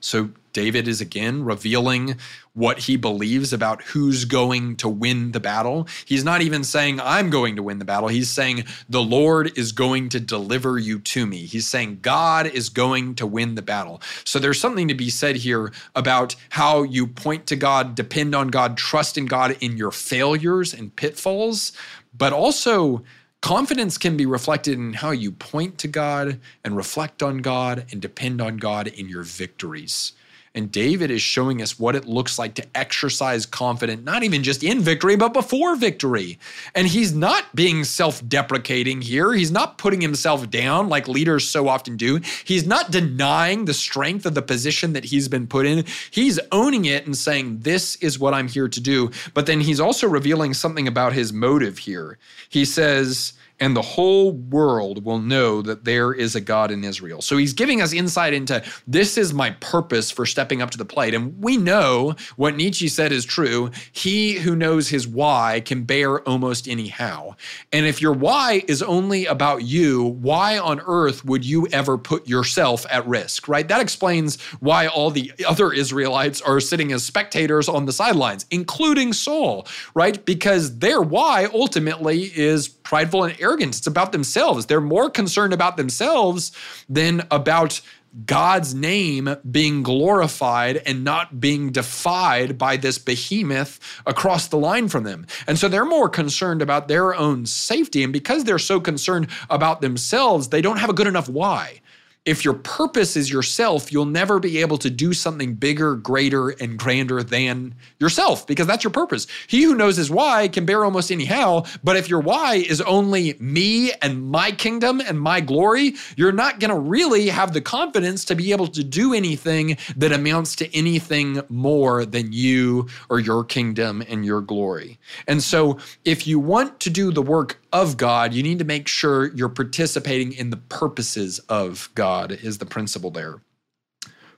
So David is again revealing what he believes about who's going to win the battle. He's not even saying, I'm going to win the battle. He's saying, the Lord is going to deliver you to me. He's saying, God is going to win the battle. So there's something to be said here about how you point to God, depend on God, trust in God in your failures and pitfalls, but also Confidence can be reflected in how you point to God and reflect on God and depend on God in your victories. And David is showing us what it looks like to exercise confidence, not even just in victory, but before victory. And he's not being self deprecating here. He's not putting himself down like leaders so often do. He's not denying the strength of the position that he's been put in. He's owning it and saying, This is what I'm here to do. But then he's also revealing something about his motive here. He says, and the whole world will know that there is a God in Israel. So he's giving us insight into this is my purpose for stepping up to the plate. And we know what Nietzsche said is true. He who knows his why can bear almost any how. And if your why is only about you, why on earth would you ever put yourself at risk, right? That explains why all the other Israelites are sitting as spectators on the sidelines, including Saul, right? Because their why ultimately is prideful and arrogant. It's about themselves. They're more concerned about themselves than about God's name being glorified and not being defied by this behemoth across the line from them. And so they're more concerned about their own safety. And because they're so concerned about themselves, they don't have a good enough why. If your purpose is yourself, you'll never be able to do something bigger, greater, and grander than yourself because that's your purpose. He who knows his why can bear almost any how, but if your why is only me and my kingdom and my glory, you're not going to really have the confidence to be able to do anything that amounts to anything more than you or your kingdom and your glory. And so, if you want to do the work of God, you need to make sure you're participating in the purposes of God, is the principle there.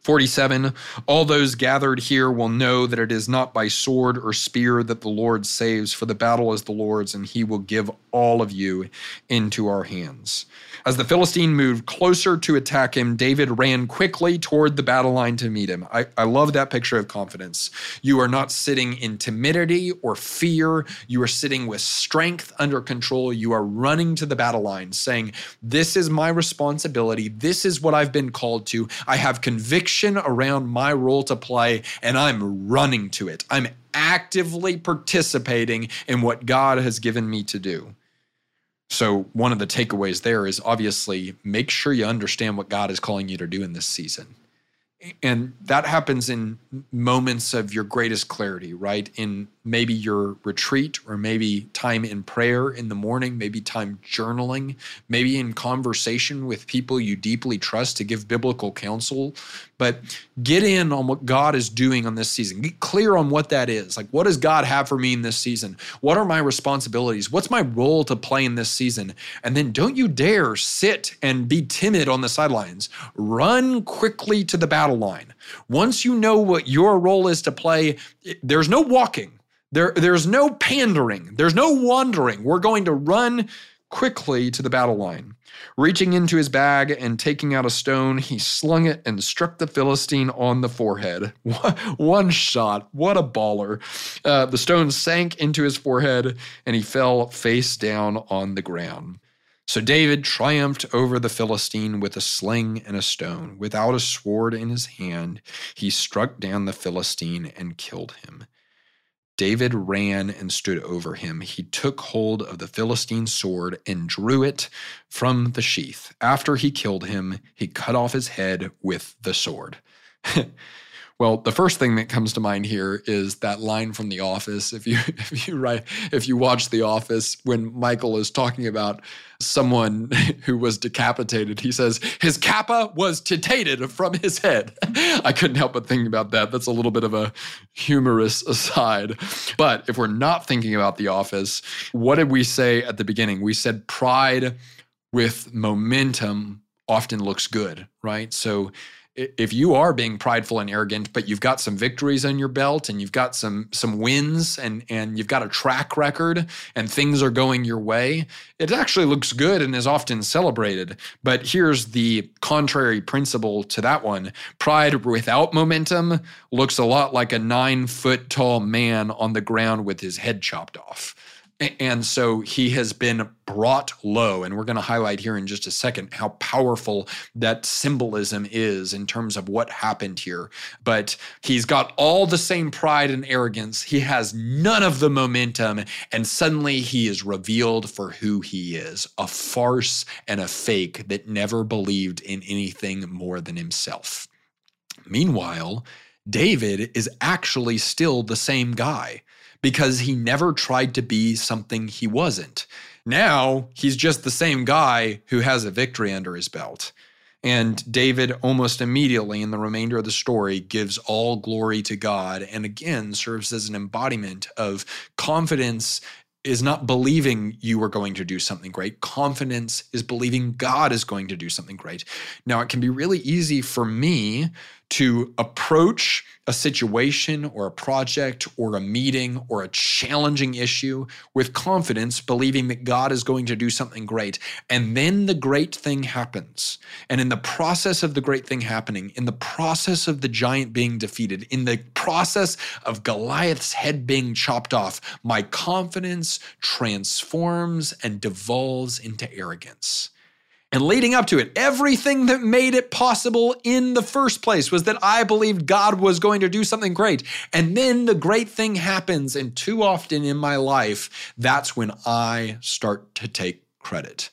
47 All those gathered here will know that it is not by sword or spear that the Lord saves, for the battle is the Lord's, and he will give all of you into our hands. As the Philistine moved closer to attack him, David ran quickly toward the battle line to meet him. I, I love that picture of confidence. You are not sitting in timidity or fear. You are sitting with strength under control. You are running to the battle line saying, This is my responsibility. This is what I've been called to. I have conviction around my role to play, and I'm running to it. I'm actively participating in what God has given me to do. So, one of the takeaways there is obviously make sure you understand what God is calling you to do in this season. And that happens in moments of your greatest clarity, right? In maybe your retreat or maybe time in prayer in the morning, maybe time journaling, maybe in conversation with people you deeply trust to give biblical counsel. But get in on what God is doing on this season. Get clear on what that is. Like, what does God have for me in this season? What are my responsibilities? What's my role to play in this season? And then don't you dare sit and be timid on the sidelines. Run quickly to the battle line. Once you know what your role is to play, there's no walking there, there's no pandering, there's no wandering. We're going to run quickly to the battle line. Reaching into his bag and taking out a stone, he slung it and struck the Philistine on the forehead. One shot. What a baller. Uh, the stone sank into his forehead and he fell face down on the ground. So David triumphed over the Philistine with a sling and a stone. Without a sword in his hand, he struck down the Philistine and killed him. David ran and stood over him. He took hold of the Philistine's sword and drew it from the sheath. After he killed him, he cut off his head with the sword. Well, the first thing that comes to mind here is that line from The Office. If you if you write if you watch The Office, when Michael is talking about someone who was decapitated, he says his kappa was titated from his head. I couldn't help but think about that. That's a little bit of a humorous aside. But if we're not thinking about The Office, what did we say at the beginning? We said pride with momentum often looks good, right? So if you are being prideful and arrogant, but you've got some victories on your belt and you've got some some wins and and you've got a track record and things are going your way, it actually looks good and is often celebrated. But here's the contrary principle to that one: pride without momentum looks a lot like a nine foot tall man on the ground with his head chopped off. And so he has been brought low. And we're going to highlight here in just a second how powerful that symbolism is in terms of what happened here. But he's got all the same pride and arrogance. He has none of the momentum. And suddenly he is revealed for who he is a farce and a fake that never believed in anything more than himself. Meanwhile, David is actually still the same guy because he never tried to be something he wasn't. Now he's just the same guy who has a victory under his belt. And David, almost immediately in the remainder of the story, gives all glory to God and again serves as an embodiment of confidence is not believing you are going to do something great. Confidence is believing God is going to do something great. Now, it can be really easy for me to approach a situation or a project or a meeting or a challenging issue with confidence, believing that God is going to do something great. And then the great thing happens. And in the process of the great thing happening, in the process of the giant being defeated, in the process of Goliath's head being chopped off, my confidence transforms and devolves into arrogance. And leading up to it, everything that made it possible in the first place was that I believed God was going to do something great. And then the great thing happens. And too often in my life, that's when I start to take credit.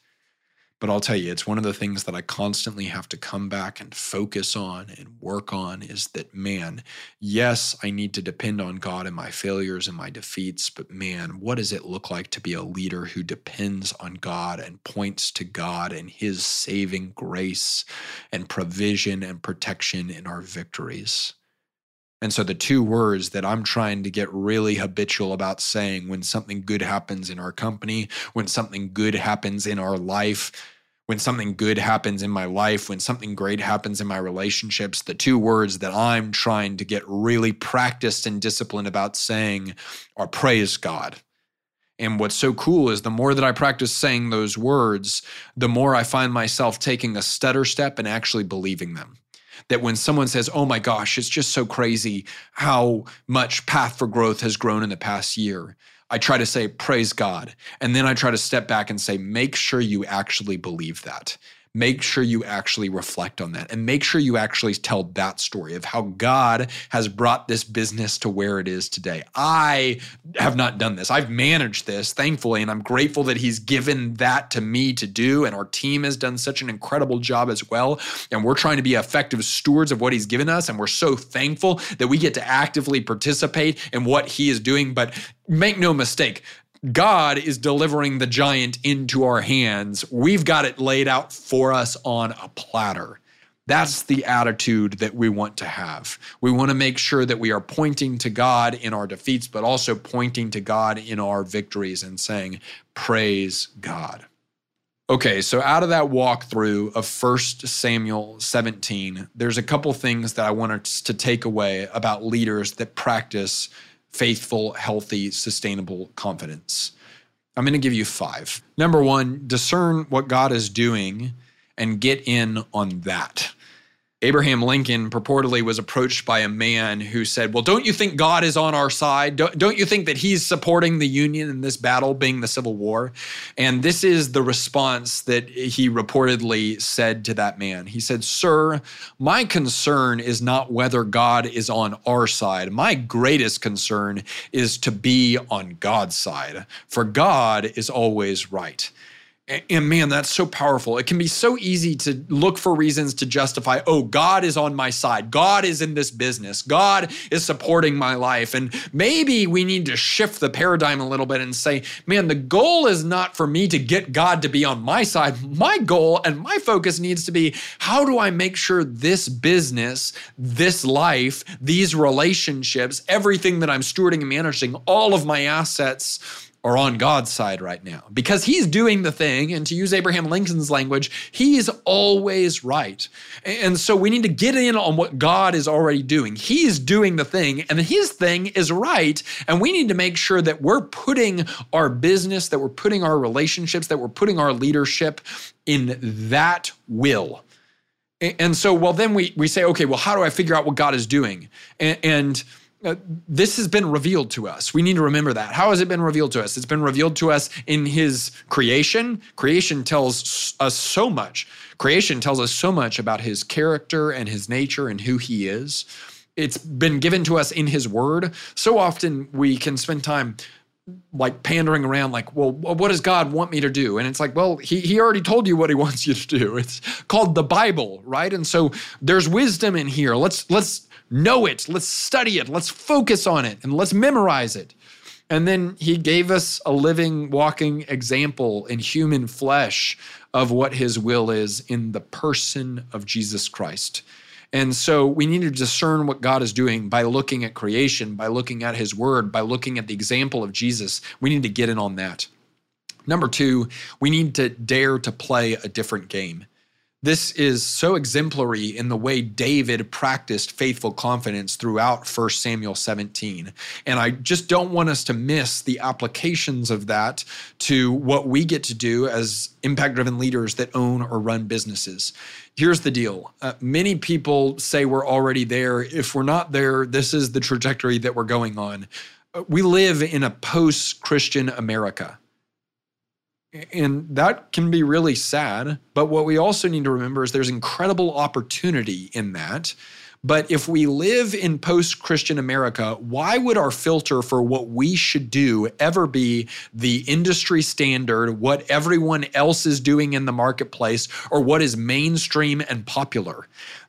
But I'll tell you, it's one of the things that I constantly have to come back and focus on and work on is that, man, yes, I need to depend on God in my failures and my defeats, but man, what does it look like to be a leader who depends on God and points to God and His saving grace and provision and protection in our victories? And so, the two words that I'm trying to get really habitual about saying when something good happens in our company, when something good happens in our life, when something good happens in my life, when something great happens in my relationships, the two words that I'm trying to get really practiced and disciplined about saying are praise God. And what's so cool is the more that I practice saying those words, the more I find myself taking a stutter step and actually believing them that when someone says, Oh my gosh, it's just so crazy how much Path for Growth has grown in the past year, I try to say, Praise God. And then I try to step back and say, Make sure you actually believe that make sure you actually reflect on that and make sure you actually tell that story of how God has brought this business to where it is today. I have not done this. I've managed this, thankfully, and I'm grateful that He's given that to me to do. And our team has done such an incredible job as well. And we're trying to be effective stewards of what He's given us. And we're so thankful that we get to actively participate in what He is doing. But make no mistake, God is delivering the giant into our hands. We've got it laid out for us on a platter. That's the attitude that we want to have. We want to make sure that we are pointing to God in our defeats, but also pointing to God in our victories and saying, Praise God. Okay, so out of that walkthrough of 1 Samuel 17, there's a couple things that I want us to take away about leaders that practice faithful, healthy, sustainable confidence. I'm going to give you five. Number one, discern what God is doing and get in on that. Abraham Lincoln purportedly was approached by a man who said, Well, don't you think God is on our side? Don't, don't, you think that he's supporting the Union in this battle, being the Civil War? And this is the response that he reportedly said to that man. He said, Sir, my concern is not whether God is on our side. My greatest concern is to be on God's side, for God is always right. And man, that's so powerful. It can be so easy to look for reasons to justify, oh, God is on my side. God is in this business. God is supporting my life. And maybe we need to shift the paradigm a little bit and say, man, the goal is not for me to get God to be on my side. My goal and my focus needs to be how do I make sure this business, this life, these relationships, everything that I'm stewarding and managing, all of my assets, are on God's side right now because he's doing the thing. And to use Abraham Lincoln's language, he's always right. And so we need to get in on what God is already doing. He's doing the thing, and his thing is right. And we need to make sure that we're putting our business, that we're putting our relationships, that we're putting our leadership in that will. And so, well, then we, we say, okay, well, how do I figure out what God is doing? and, and uh, this has been revealed to us. We need to remember that. How has it been revealed to us? It's been revealed to us in His creation. Creation tells us so much. Creation tells us so much about His character and His nature and who He is. It's been given to us in His Word. So often we can spend time like pandering around like well what does god want me to do and it's like well he, he already told you what he wants you to do it's called the bible right and so there's wisdom in here let's let's know it, let's study it, let's focus on it, and let's memorize it. And then he gave us a living, walking example in human flesh of what his will is in the person of Jesus Christ. And so we need to discern what God is doing by looking at creation, by looking at his word, by looking at the example of Jesus. We need to get in on that. Number two, we need to dare to play a different game. This is so exemplary in the way David practiced faithful confidence throughout 1 Samuel 17. And I just don't want us to miss the applications of that to what we get to do as impact driven leaders that own or run businesses. Here's the deal uh, many people say we're already there. If we're not there, this is the trajectory that we're going on. Uh, we live in a post Christian America. And that can be really sad. But what we also need to remember is there's incredible opportunity in that. But if we live in post Christian America, why would our filter for what we should do ever be the industry standard, what everyone else is doing in the marketplace, or what is mainstream and popular?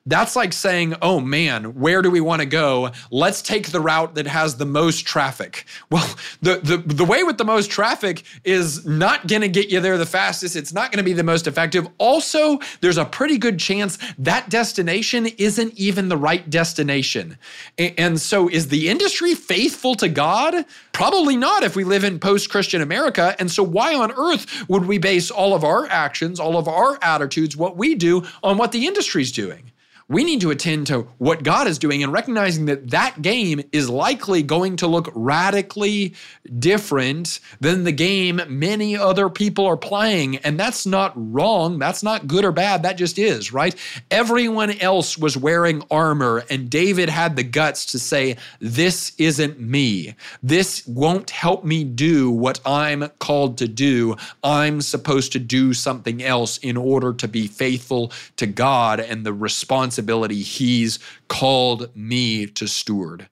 That's like saying, oh man, where do we want to go? Let's take the route that has the most traffic. Well, the, the, the way with the most traffic is not going to get you there the fastest. It's not going to be the most effective. Also, there's a pretty good chance that destination isn't even the right destination. And so, is the industry faithful to God? Probably not if we live in post Christian America. And so, why on earth would we base all of our actions, all of our attitudes, what we do on what the industry's doing? We need to attend to what God is doing and recognizing that that game is likely going to look radically different than the game many other people are playing. And that's not wrong. That's not good or bad. That just is, right? Everyone else was wearing armor, and David had the guts to say, This isn't me. This won't help me do what I'm called to do. I'm supposed to do something else in order to be faithful to God and the response responsibility he's called me to steward.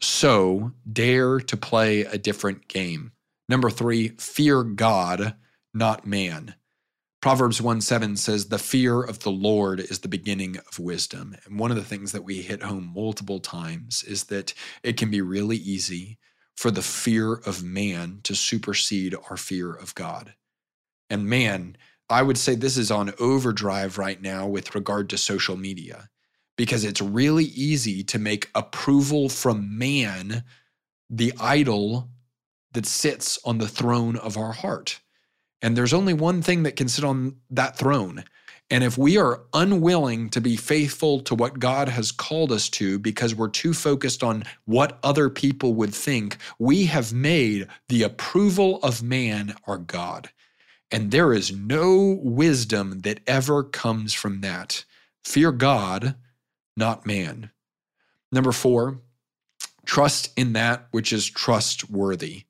So dare to play a different game. Number three, fear God, not man. Proverbs 1 7 says, The fear of the Lord is the beginning of wisdom. And one of the things that we hit home multiple times is that it can be really easy for the fear of man to supersede our fear of God. And man, I would say this is on overdrive right now with regard to social media because it's really easy to make approval from man the idol that sits on the throne of our heart. And there's only one thing that can sit on that throne. And if we are unwilling to be faithful to what God has called us to because we're too focused on what other people would think, we have made the approval of man our God. And there is no wisdom that ever comes from that. Fear God, not man. Number four, trust in that which is trustworthy.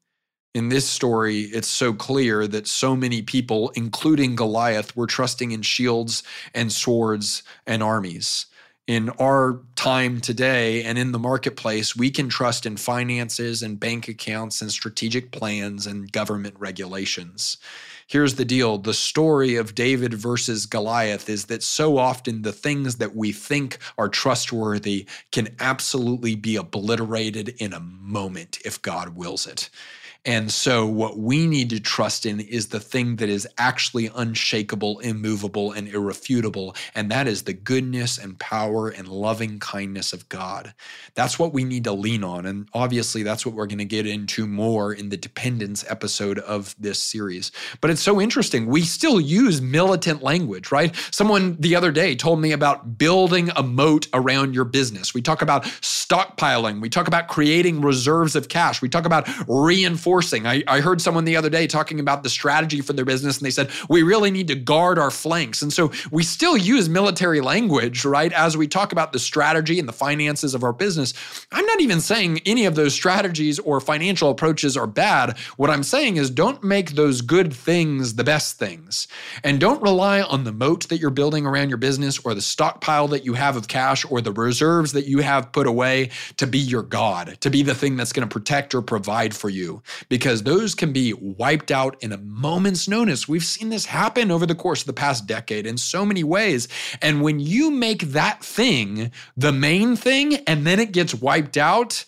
In this story, it's so clear that so many people, including Goliath, were trusting in shields and swords and armies. In our time today and in the marketplace, we can trust in finances and bank accounts and strategic plans and government regulations. Here's the deal the story of David versus Goliath is that so often the things that we think are trustworthy can absolutely be obliterated in a moment if God wills it. And so, what we need to trust in is the thing that is actually unshakable, immovable, and irrefutable. And that is the goodness and power and loving kindness of God. That's what we need to lean on. And obviously, that's what we're going to get into more in the dependence episode of this series. But it's so interesting. We still use militant language, right? Someone the other day told me about building a moat around your business. We talk about stockpiling, we talk about creating reserves of cash, we talk about reinforcing reinforcing. I, I heard someone the other day talking about the strategy for their business, and they said, we really need to guard our flanks. And so we still use military language, right, as we talk about the strategy and the finances of our business. I'm not even saying any of those strategies or financial approaches are bad. What I'm saying is don't make those good things the best things. And don't rely on the moat that you're building around your business or the stockpile that you have of cash or the reserves that you have put away to be your God, to be the thing that's going to protect or provide for you because those can be wiped out in a moment's notice. We've seen this happen over the course of the past decade in so many ways. And when you make that thing the main thing and then it gets wiped out,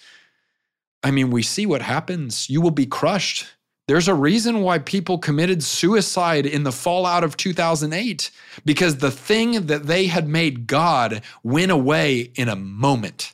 I mean, we see what happens. You will be crushed. There's a reason why people committed suicide in the fallout of 2008 because the thing that they had made God went away in a moment.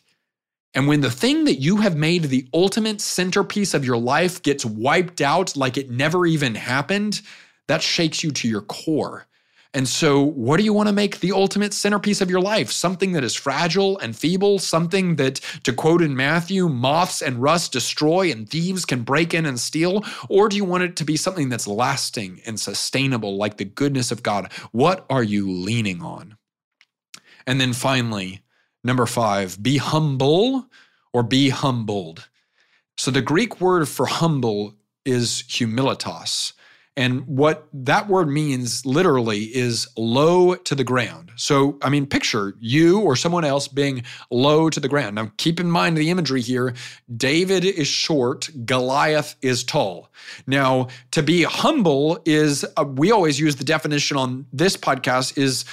And when the thing that you have made the ultimate centerpiece of your life gets wiped out like it never even happened, that shakes you to your core. And so, what do you want to make the ultimate centerpiece of your life? Something that is fragile and feeble, something that, to quote in Matthew, moths and rust destroy and thieves can break in and steal? Or do you want it to be something that's lasting and sustainable, like the goodness of God? What are you leaning on? And then finally, Number five, be humble or be humbled. So the Greek word for humble is humilitas. And what that word means literally is low to the ground. So, I mean, picture you or someone else being low to the ground. Now, keep in mind the imagery here David is short, Goliath is tall. Now, to be humble is, uh, we always use the definition on this podcast, is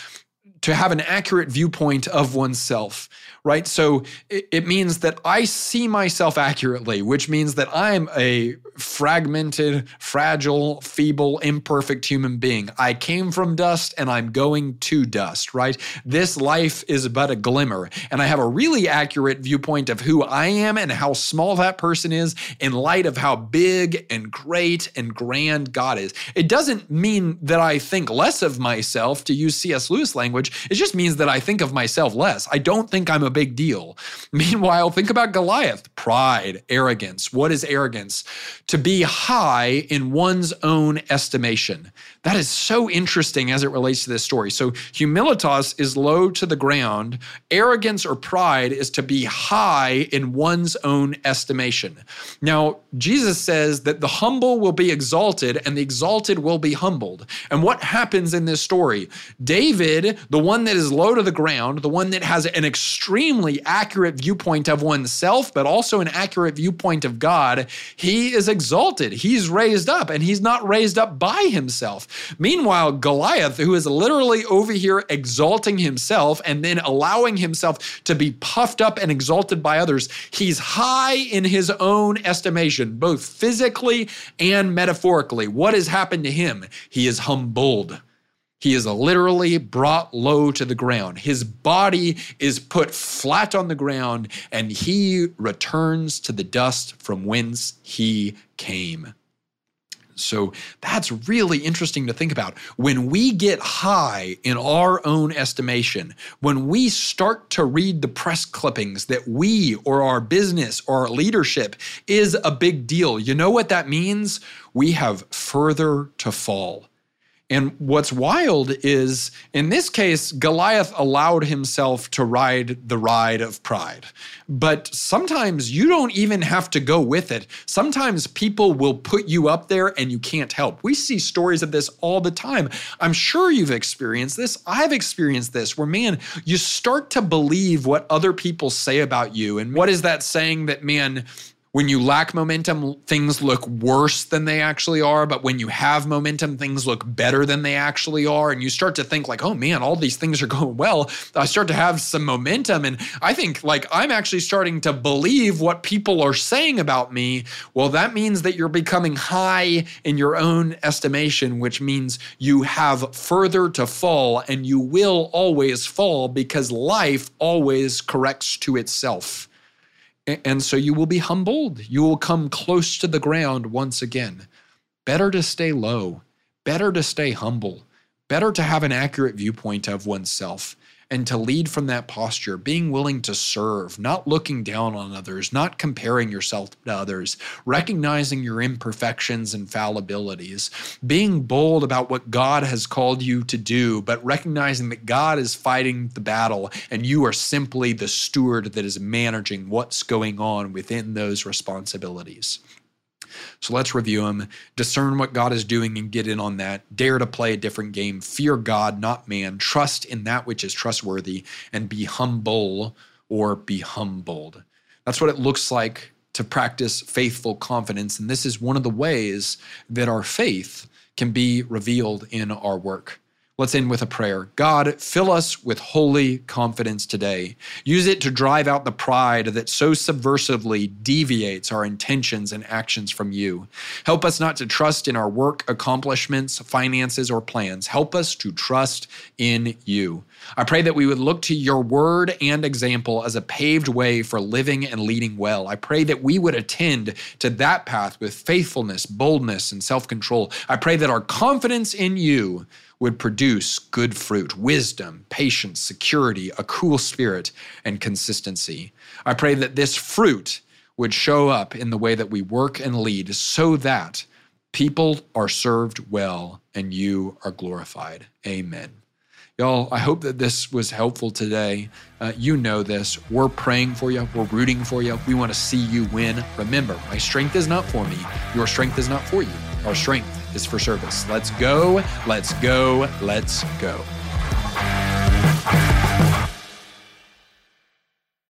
to have an accurate viewpoint of oneself right? So it, means that I see myself accurately, which means that I'm a fragmented, fragile, feeble, imperfect human being. I came from dust and I'm going to dust, right? This life is but a glimmer. And I have a really accurate viewpoint of who I am and how small that person is in light of how big and great and grand God is. It doesn't mean that I think less of myself, to use C.S. Lewis language. It just means that I think of myself less. I don't think I'm a big deal. Meanwhile, think about Goliath pride, arrogance. What is arrogance? To be high in one's own estimation. That is so interesting as it relates to this story. So, humilitas is low to the ground, arrogance or pride is to be high in one's own estimation. Now, Jesus says that the humble will be exalted and the exalted will be humbled. And what happens in this story? David, the one that is low to the ground, the one that has an extremely accurate viewpoint of oneself, but also an accurate viewpoint of God, he is exalted. He's raised up and he's not raised up by himself. Meanwhile, Goliath, who is literally over here exalting himself and then allowing himself to be puffed up and exalted by others, he's high in his own estimation, both physically and metaphorically. What has happened to him? He is humbled. He is literally brought low to the ground. His body is put flat on the ground, and he returns to the dust from whence he came. So that's really interesting to think about. When we get high in our own estimation, when we start to read the press clippings that we or our business or our leadership is a big deal, you know what that means? We have further to fall. And what's wild is, in this case, Goliath allowed himself to ride the ride of pride. But sometimes you don't even have to go with it. Sometimes people will put you up there and you can't help. We see stories of this all the time. I'm sure you've experienced this. I've experienced this where, man, you start to believe what other people say about you. And what is that saying that, man, when you lack momentum, things look worse than they actually are. But when you have momentum, things look better than they actually are. And you start to think, like, oh man, all these things are going well. I start to have some momentum. And I think, like, I'm actually starting to believe what people are saying about me. Well, that means that you're becoming high in your own estimation, which means you have further to fall and you will always fall because life always corrects to itself. And so you will be humbled. You will come close to the ground once again. Better to stay low, better to stay humble, better to have an accurate viewpoint of oneself and to lead from that posture, being willing to serve, not looking down on others, not comparing yourself to others, recognizing your imperfections and fallibilities, being bold about what God has called you to do, but recognizing that God is fighting the battle and you are simply the steward that is managing what's going on within those responsibilities. So let's review them, discern what God is doing and get in on that. Dare to play a different game. Fear God, not man. Trust in that which is trustworthy and be humble or be humbled. That's what it looks like to practice faithful confidence. And this is one of the ways that our faith can be revealed in our work. Let's end with a prayer. God, fill us with holy confidence today. Use it to drive out the pride that so subversively deviates our intentions and actions from you. Help us not to trust in our work, accomplishments, finances, or plans. Help us to trust in you. I pray that we would look to your word and example as a paved way for living and leading well. I pray that we would attend to that path with faithfulness, boldness, and self control. I pray that our confidence in you would produce good fruit, wisdom, patience, security, a cool spirit, and consistency. I pray that this fruit would show up in the way that we work and lead so that people are served well and you are glorified. Amen. Y'all, I hope that this was helpful today. Uh, you know this. We're praying for you. We're rooting for you. We want to see you win. Remember, my strength is not for me. Your strength is not for you. Our strength is for service. Let's go, let's go, let's go.